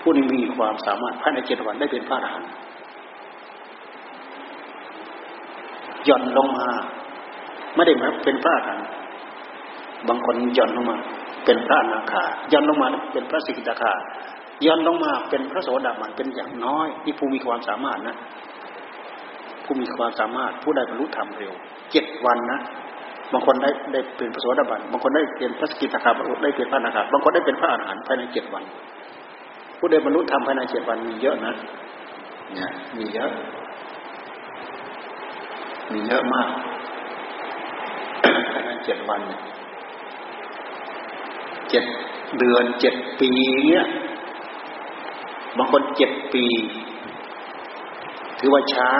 ผู้นี้มีความสามารถภายในเจ็ดวันได้เป็นพระอรหันต์ย่อนลงมา ไม่ได้หมายเป็นพระอรหันต์บางคนย่อนลงมา เป็นพระนาคาย่อนลงมาเป็นพระสิกขาคาย้อนลงมาเป็นพระโสดาบันเป็นอย่างน้อยที่ผู้มีความสามารถนะผู้มีความสามารถผู้ได้บรรลุธรรมเร็วเจ็ดวันนะ บางคนได้ได้เป็นพระโสดาบันบางคนได้เป็นพระสกิทาคาบรรลุได้เป็นพระอนาคาบางคนได้เป็นพระอรหันต์ภายในเจ็ดวัน ผู้ได้บรรลุธรรมภายในเจ็ดวันมีเยอะนะเนี่ยมีเยอะ มีเยอะมากภายในเจ็ดวันเจ็ดเดือนเจ็ดปีเนี่ยบางคนเจ็ดปี ถือว่าช้า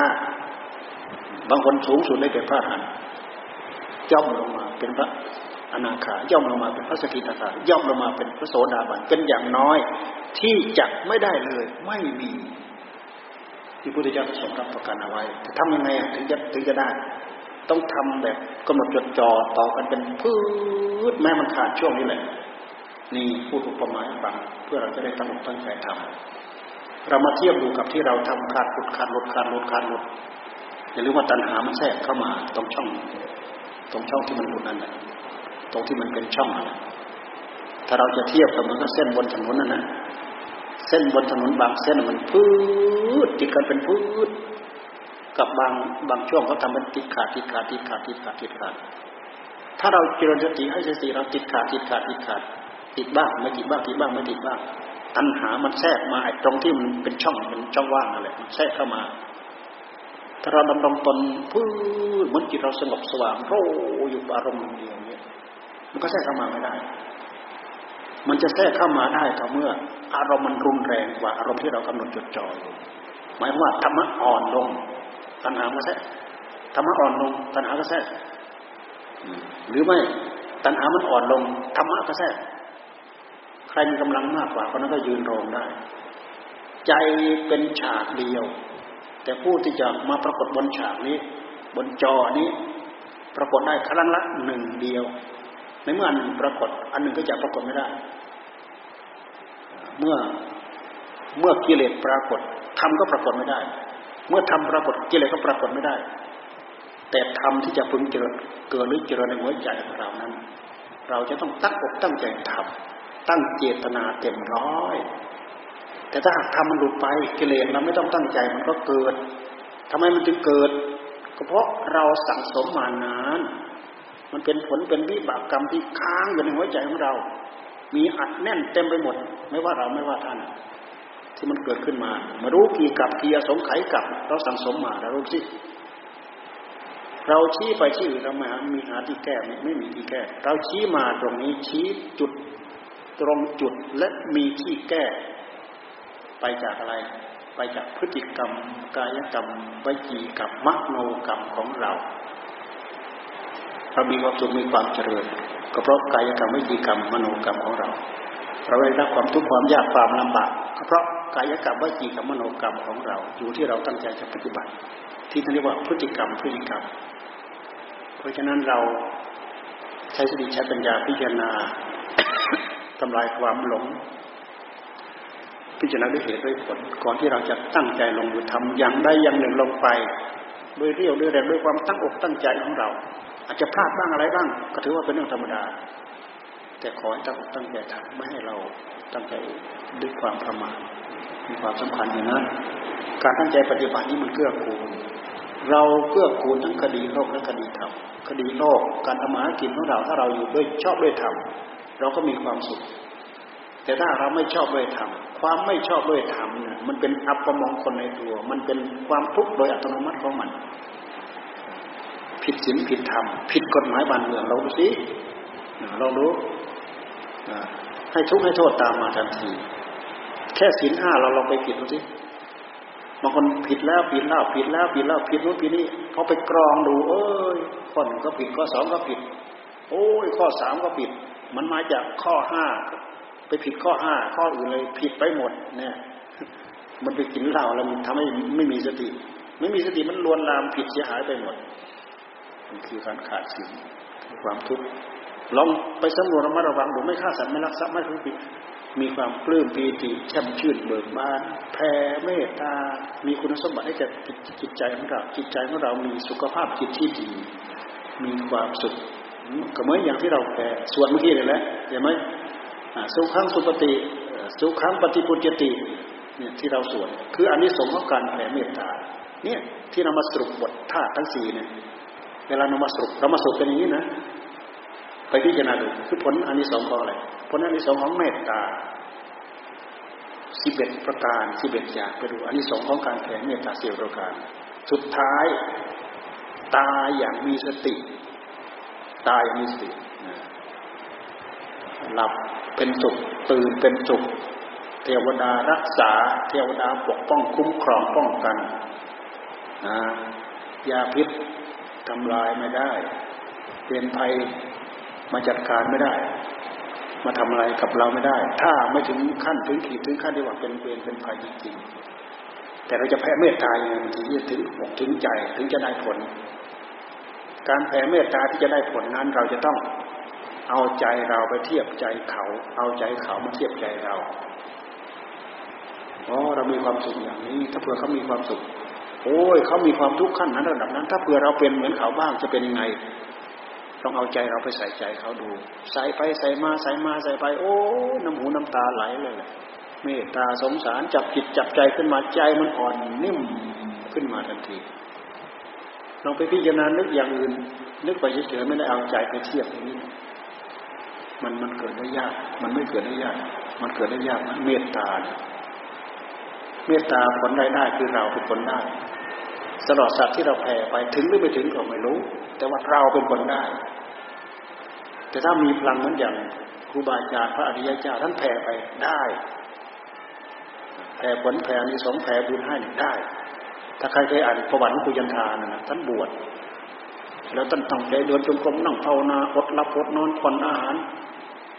บางคนสูงสุดได้เป็นพระอรหันต์ ย่อมลงมาเป็นพระอนาคาย่อมลงมาเป็นพระสกิทาคาย่อมลงมาเป็นพระโสดาบันเป็นอย่างน้อย ที่จะไม่ได้เลยไม่มี ที่พุทธเจ้าทรงรับประกันเอาไว้จะทำยังไงถึงจะถึงจะได้ ต้องทำแบบกำหนดจดจ่อต่อกันเป็นพืชแม้มันขาดช่วงนี้แหละ นี่พูดอุปมาให้ฟังเพื่อเราจะได้ตั้งอกตั้งใจทำเรามาเทียบดูกับที่เราทำขาดหลุดขาดหลุดขาดหลุดขาดหลุดอย่าลืมว่าตัณหามันแทรกเข้ามาตรงช่อง รงช่องที่มันหลุดนั่นแหละตรงที่มันเป็นช่องนั่นแหละถ้าเราจะเทียบกับมันก็เส้นบนถนนนั่นนะเส้นบนถนนบางเส้นมันพืดติดกันเป็นพืดกับบางบางช่วงเขาทำเป็นติดขาดติดขาดติดขาดติดขาดติดขาด ถ้าเราเจริญสติให้สติเราติดขาดติดขาดติดขาด ติดบ้างไม่ติดบ้างติดบ้างไม่ติดบ้างตัณหามันแทรกมาตรงที่มันเป็นช่องเป็นช่องว่างนั่นแหละมันแทรกเข้ามา ถ้าเราดำรงตนพื้นเหมือนจิตเราสงบสว่างโรอยู่อารมณ์เดียวเนี่ยมันก็แทรกเข้ามาไม่ได้ มันจะแทรกเข้ามาได้ต่อเมื่อ อารมณ์มันรุนแรงกว่าอารมณ์ที่เรากำหนดจดจ่ออยู่หมายว่าธรรมะอ่อนลงตัณหาก็แทรกธรรมะอ่อนลงตัณหาก็แทรกหรือไม่ตัณหามันอ่อนลงธรรมะก็แทรกใครมีกำลังมากกว่าคนนั้นก็ยืนรองได้ ใจเป็นฉากเดียว แต่ผู้ที่จะมาปรากฏบนฉากนี้ บนจอนี้ ปรากฏได้ครั้งละหนึ่งเดียว ในเมื่ออันปรากฏ อันหนึ่งก็จะปรากฏไม่ได้ เมื่อเมื่อกิเลสปรากฏธรรมก็ปรากฏไม่ได้ เมื่อธรรมปรากฏกิเลสก็ปรากฏไม่ได้ แต่ธรรมที่จะพึงเจริญเกิดหรือเจริญในหัวใจของเรานั้น เราจะต้องตั้งอกตั้งใจทำตั้งเจตนาเต็มร้อย แต่ถ้าหากทำมันหลุดไปกิเลสเราไม่ต้องตั้งใจมันก็เกิดทำไมมันจึงเกิด ก็เพราะเราสั่งสมมานาน มันเป็นผลเป็นวิบากกรรมที่ค้างอยู่ในหัวใจของเรา มีอัดแน่นเต็มไปหมด ไม่ว่าเราไม่ว่าท่าน ที่มันเกิดขึ้นมา มารู้กี่กับกี่สงไขกับ เราสั่งสมมาเรารู้สิเราชี้ไปที่อื่นเราไม่มีหาที่แก้ไม่ไม่มีที่แก้ เราชี้มาตรงนี้ชี้จุดตรงจุดและมีที่แก้ ไปจากอะไร ไปจากพฤติกรรม กายกรรมวิจีกรรมมโนกรรมของเราเรามีความสุขมีความเจริญ ก็เพราะกายกรรมวิจีกรรมมโนกรรมของเราเราได้รับความทุกข์ความยากความลำบากก็เพราะกายกรรมวิจีกรรมมโนกรรมของเรา อยู่ที่เราตั้งใจจะปฏิบัติ ที่เรียกว่าพฤติกรรมพฤติกรรม เพราะฉะนั้นเราใช้สติใช้ปัญญาพิจารณาทำลายความหลง พิจารณาด้วยเหตุด้วยผลก่อนที่เราจะตั้งใจลงมือทำอย่างใดอย่างหนึ่งลงไปด้วยเรี่ยวด้วยแรงด้วยความตั้งอกตั้งใจของเรา อาจจะพลาดบ้างอะไรบ้าง ก็ถือว่าเป็นเรื่องธรรมดา แต่ขอให้ตั้งอกตั้งใจทำไม่ให้เราตั้งใจด้วยความประมาทมีความสำคัญอย่างนั้นการตั้งใจปฏิบัตินี้มันเกื้อกูลเราเกื้อกูลทั้งคดีโลกและคดีธรรมคดีโลกการทำมาหากินของเราถ้าเราอยู่ด้วยชอบด้วยธรรมเราก็มีความสุข แต่ถ้าเราไม่ชอบด้วยธรรม ความไม่ชอบด้วยธรรมเนี่ยมันเป็นอัปมงคลในตัว มันเป็นความทุกข์โดยอัตโนมัติของมัน ผิดศีลผิดธรรมผิดกฎหมายบ้านเมืองเราดูสิเรารู้ให้ทุกข์ให้โทษตามมาทันที แค่ศีลห้าเราลองไปผิดดูสิบางคนผิดแล้วผิดแล้วผิดแล้วผิดแล้วผิดนู้นผิดนี่พอไปกรองดู เอ้ยข้อหนึ่งก็ผิดข้อสองก็ผิด โอ้ยข้อสามก็ผิด มันมาจากข้อห้า ไปผิดข้อห้าข้ออื่นเลย ผิดไปหมดเนี่ยมันไปกินเหล้าแล้วมันทำให้ไม่มีสติ ไม่มีสติมันลวนลามผิดเสียหายไปหมดมันคือการขาดศีลความทุกข์ลองไปสำรวจระมัดระวังดูไม่ฆ่าสัตว์ไม่ลักทรัพย์ไม่ทุจริตมีความปลื้มปีติแช่มชื่นเบิกบานแผ่เมตตา มีคุณสมบัติให้แก่จิตใจของเราจิตใจของเรามีสุขภาพจิตที่ดี มีความสุขก็เหมือนอย่างที่เราแผ่สวดเมื่อกี้เลยแหละเห็นไหม สุขังสุปฏิสุขังปฏิปุจติเนี่ยที่เราสวดคืออันนี้สงของการแผ่เมตตาเนี่ยที่เรามาสรุปบทธาตุทั้งสี่เนี่ยเวลาเรามาสรุปเรามาสรุปเป็นอย่างนี้นะ ไปพิจารณาดูคือผลอันนี้สองของอะไรผลอันนี้สองของเมตตาสิบเอ็ดประการสิบเอ็ดอย่างไปดูอันนี้สองของการแผ่เมตตาเสียประการ สุดท้าย ตายอย่างมีสติ ตาอย่างมีสติ หลับเป็นสุขตื่นเป็นสุข เทวดารักษา เทวดาปกป้องคุ้มครองป้องกันนะยาพิษทำลายไม่ได้เป็นภัยมาจัดการไม่ได้ มาทำอะไรกับเราไม่ได้ ถ้าไม่ถึงขั้นถึงขีดถึงขั้นที่ว่าเป็นเวรเป็นภัยจริงๆแต่เราจะแผ่เมตตายังไงมันถึงจะถึงอกถึงใจถึงจะได้ผล การแผ่เมตตาที่จะได้ผลนั้นเราจะต้อง เอาใจเราไปเทียบใจเขา เอาใจเขามาเทียบใจเราอ๋อเรามีความสุขอย่างนี้ ถ้าเผื่อเขามีความสุข โอ้ยเขามีความทุกข์ขั้นนั้นระดับนั้น ถ้าเผื่อเราเป็นเหมือนเขาบ้างจะเป็นยังไงต้องเอาใจเราไปใส่ใจเขาดู ใส่ไปใส่มาใส่มาใส่ไป โอ้น้ำหูน้ำตาไหลเลยเมตตาสงสารจับจิตจับใจขึ้นมาใจมันอ่อนนิ่มขึ้นมาทันทีลองไปพิจารณานึกอย่างอื่นนึกไปเฉยๆไม่ได้เอาใจไปเทียบอย่างนี้ มันมันเกิดได้ยาก มันไม่เกิดได้ยาก มันเกิดได้ยากเมตตา เมตตาผลได้ได้คือเราเป็นคนได้ตลอดสัตว์ที่เราแผ่ไปถึงหรือไม่ถึงก็ไม่รู้ แต่ว่าเราเป็นคนได้ แต่ถ้ามีพลังเหมือนอย่างครูบาอาจารย์พระอริยเจ้าท่านแผ่ไปได้แผ่ผลแผ่นิสงแผ่บุญให้ได้ ถ้าใครเคยอ่านประวัติของปุยันทานะท่านบวช แล้วท่านตั้งใจเดินจงกรมนั่งภาวนาอดรับอดนอนผ่อนอาหาร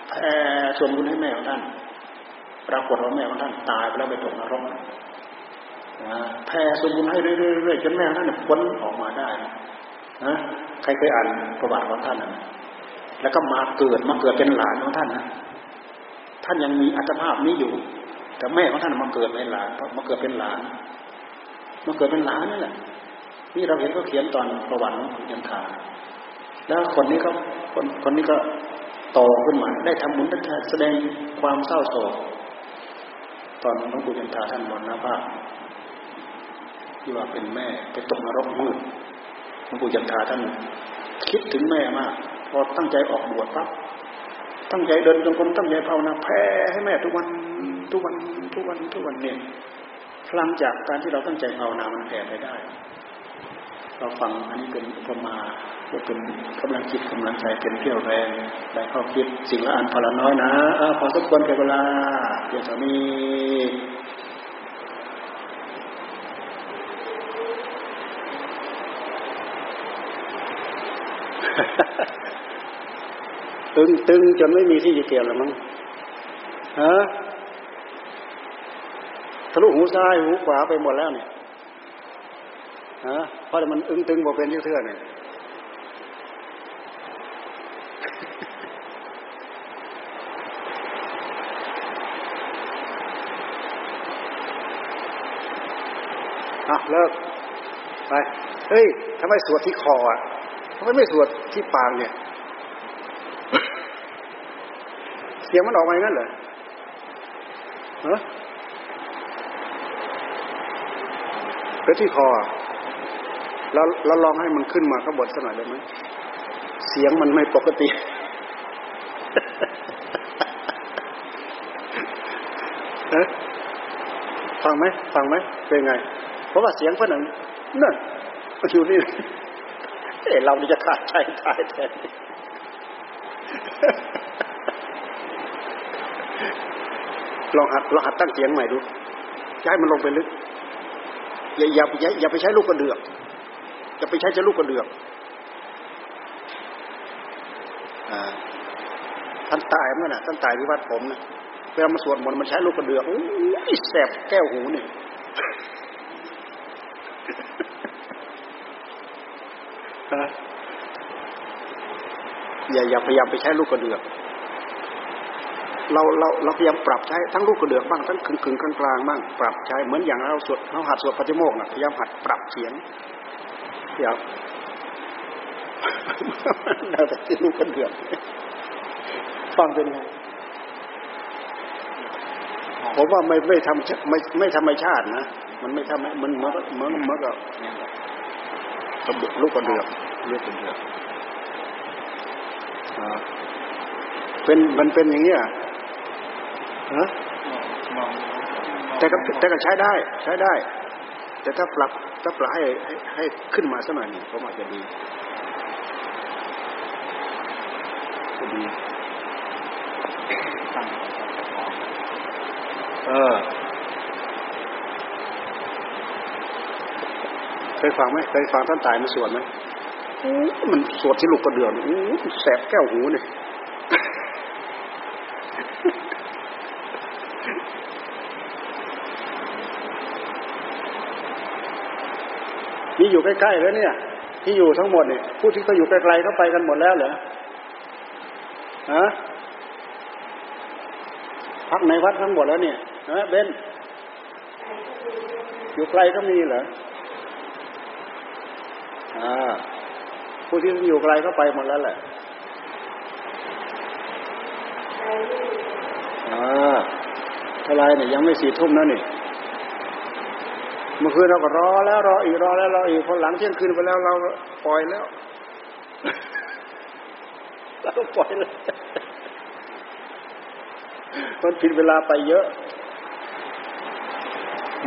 แผ่ส่วนบุญให้แม่ของท่านปรากฏว่าแม่ของท่านตายไปแล้วไปตกนรกแผ่ส่วนบุญให้เรื่อยๆจนแม่ท่านพ้นออกมาได้นะใครเคยอ่านประวัติของท่านนะแล้วก็มาเกิดมาเกิดเป็นหลานของท่านนะท่านยังมีอัตภาพนี้อยู่ แต่แม่ของท่านมาเกิดเป็นหลานมาเกิดเป็นหลานมาเกิดเป็นหลานนั่นแหละ นี่เราเห็นเขาเขียนตอนประวัติของยันทาแล้วคนนี้ก็คนคนนี้ก็โตขึ้นมา ได้ทำบุญได้แสดงความเศร้าโศกตอนหลวงปู่ยันทาท่านมรณภาพที่ว่าเป็นแม่ไปตกนรกมืดหลวงปู่ยันทาท่านคิดถึงแม่มาก พอตั้งใจออกบวชปั๊บตั้งใจเดินจงกรมตั้งใจภาวนาแผ่ให้แม่ทุกวันทุกวันทุกวันทุกวันเนี่ยพลังจากการที่เราตั้งใจภาวนามันแผ่ไปได้ เราฟังอันนี้เป็นอุปมาเป็นกำลังจิตกำลังใจเป็นเที่ยวแรงได้ข้อคิดสิ่งละอันพละน้อยนะพอสมควรแก่เวลาเดี๋ยวจะมีตึงตึงจนไม่มีที่จะเกี่ยวแล้วมั้งฮะทะลุหูซ้ายหูขวาไปหมดแล้วเนี่ย ฮะเพราะมันอึ้งตึงบอกเป็นเทื่อเนี่ยอะเลิกไปเฮ้ยทำไมสวดที่คออะทำไมไม่สวดที่ปากเนี่ย เสียงมันออกมาอย่างนั้นเหรอฮะแล้วที่คอ เราเราลองให้มันขึ้นมาข้างบนสักหน่อยได้ไหมเสียงมันไม่ปกติฮะฟังไหมฟังไหมเป็นไง เพราะว่าเสียงเพื่อนนั่นนั่นอยู่นี่เอ้เราจะขาดใจตายแทนลองหัดลองหัดตั้งเสียงใหม่ดูย้ายมันลงไปลึก อย่าอย่าอย่าอย่าไปใช้ลูกกระเดือก อย่าไปใช้จะลูกกระเดือกท่านตายเมื่อน่ะท่านตายที่วัดผมนะเวลามาสวดมนต์มันใช้ลูกกระเดือกอ้ยแสบแก้วหูเนี่ยอย่าอย่าพยายามไปใช้ลูกกระเดือก เราเราเราพยายามปรับใช้ทั้งลูกกระเดือกบ้างทั้งขึงขึงกลางกลางบ้างปรับใช้เหมือนอย่างเราสวดเราหัดสวดปฏิโมกข์นะพยายามหัดปรับเสียง พยายามเราแต่ที่ลูกกระเดือกฟังเป็นไงผมว่าไม่ไม่ทำไม่ไม่ธรรมชาตินะมันไม่ทำมันเหมือนเหมือนเหมือนกับลูกกระเดือกลูกกระเดือกเป็นมันเป็นอย่างนี้อะฮะแต่ก็แต่ก็ใช้ได้ ใช้ได้ แต่ถ้าปรับ ถ้าปรับให้ให้ให้ขึ้นมาสักหน่อยผมอาจจะดีจะดีเออเคยฟังไหมเคยฟังท่านตายมาสวดไหมมันสวดที่ลูกกระเดือนอู้แสบแก้วหูเนี่ย นี่อยู่ใกล้ๆแล้วเนี่ย ที่อยู่ทั้งหมดเนี่ยผู้ที่เขาอยู่ไกลๆเขาไปกันหมดแล้วเหรอฮะพักในวัดทั้งหมดแล้วเนี่ยฮะเบนอยู่ไกลก็มีเหรออ่าผู้ที่อยู่ไกลก็ไปหมดแล้วแหละอ่าอะไรเนี่ยยังไม่สี่ทุ่มนะนี่ เมื่อคืนเราก็รอแล้วรออีกรอแล้วรออีกพอหลังเที่ยงคืนไปแล้วเราปล่อยแล้วเราก็ปล่อยแล้วมันผิดเวลาไปเยอะ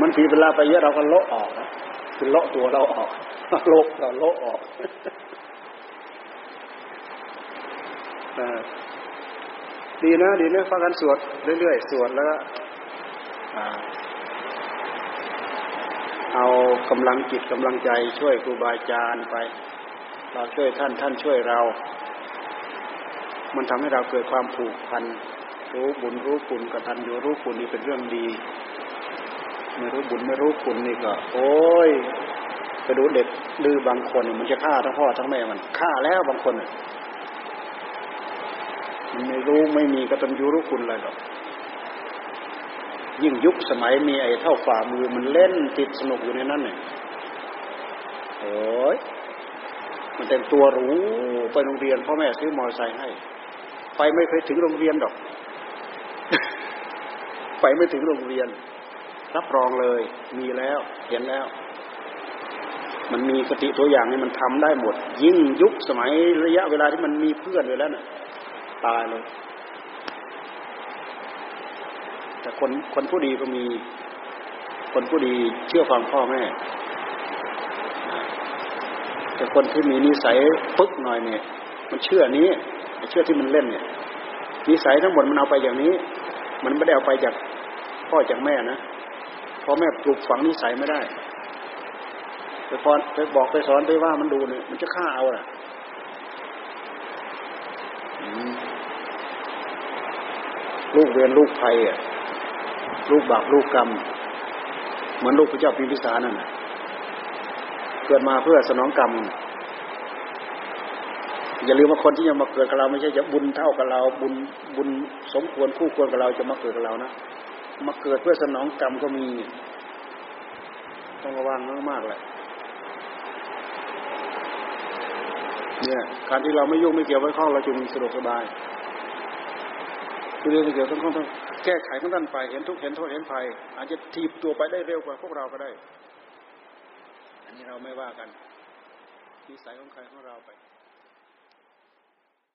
มันผิดเวลาไปเยอะเราก็โลาะออกคือโลาะตัวเราออกโลกเราโละออกดีนะ ดีนะฟังกันสวดเรื่อยๆ สวดแล้วก็ เอากำลังจิตกำลังใจช่วยครูบาอาจารย์ไป เราช่วยท่านท่านช่วยเรา มันทำให้เราเกิดความผูกพันรู้บุญรู้คุณกตัญญูรู้คุณนี่เป็นเรื่องดี ไม่รู้บุญไม่รู้คุณนี่ก็ โอ้ยไปดูเด็กดื้อบางคนมันจะฆ่าทั้งพ่อทั้งแม่มันฆ่าแล้วบางคนมันไม่รู้ไม่มีกตัญญูรู้คุณอะไรหรอก ยิ่งยุคสมัยมีไอ้เท่าฝ่ามือมันเล่นติดสนุกอยู่ในนั้นเนี่ยโอ้ยมันแต่งตัวหรูไปโรงเรียนพ่อแม่ซื้อมอเตอร์ไซค์ให้ ไปไม่เคยถึงโรงเรียนดอก ไปไม่ถึงโรงเรียน รับรองเลยมีแล้วเห็นแล้ว มันมีกติตัวอย่างนี่มันทำได้หมด ยิ่งยุคสมัยระยะเวลาที่มันมีเพื่อนเลยแล้วน่ะตายเลย แต่คนคนผู้ดีก็มี คนผู้ดีเชื่อฟังพ่อแม่แต่คนที่มีนิสัยปึ๊กหน่อยเนี่ย มันเชื่อนี้เชื่อที่มันเล่นเนี่ยนิสัยทั้งหมดมันเอาไปอย่างนี้ มันไม่ได้เอาไปจากพ่อจากแม่นะพ่อแม่ปลูกฝังนิสัยไม่ได้ไปพอนไปบอกไปสอนไปว่ามันดูเนี่ยมันจะฆ่าเอาอะลูกเวรลูกภัยอะ ลูกบาปลูกกรรม เหมือนลูกพระเจ้าพิมพิสารนั่นเกิดมาเพื่อสนองกรรม อย่าลืมว่าคนที่จะมาเกิดกับเรา ไม่ใช่จะบุญเท่ากับเราบุญบุญสมควรคู่ควรกับเราจะมาเกิดกับเรานะมาเกิดเพื่อสนองกรรมก็มี ต้องระวังมากๆเลยเนี่ยการที่เราไม่ยุ่งไม่เกี่ยวไว้ข้องเราจึงสะดวกสบายคือเรื่องเกี่ยวต้องต้อง แก้ไขของท่านไปเห็นทุกเห็นโทษเห็นภัย อาจจะทีบตัวไปได้เร็วกว่าพวกเราก็ได้ อันนี้เราไม่ว่ากันนิสัยของใครของเราไป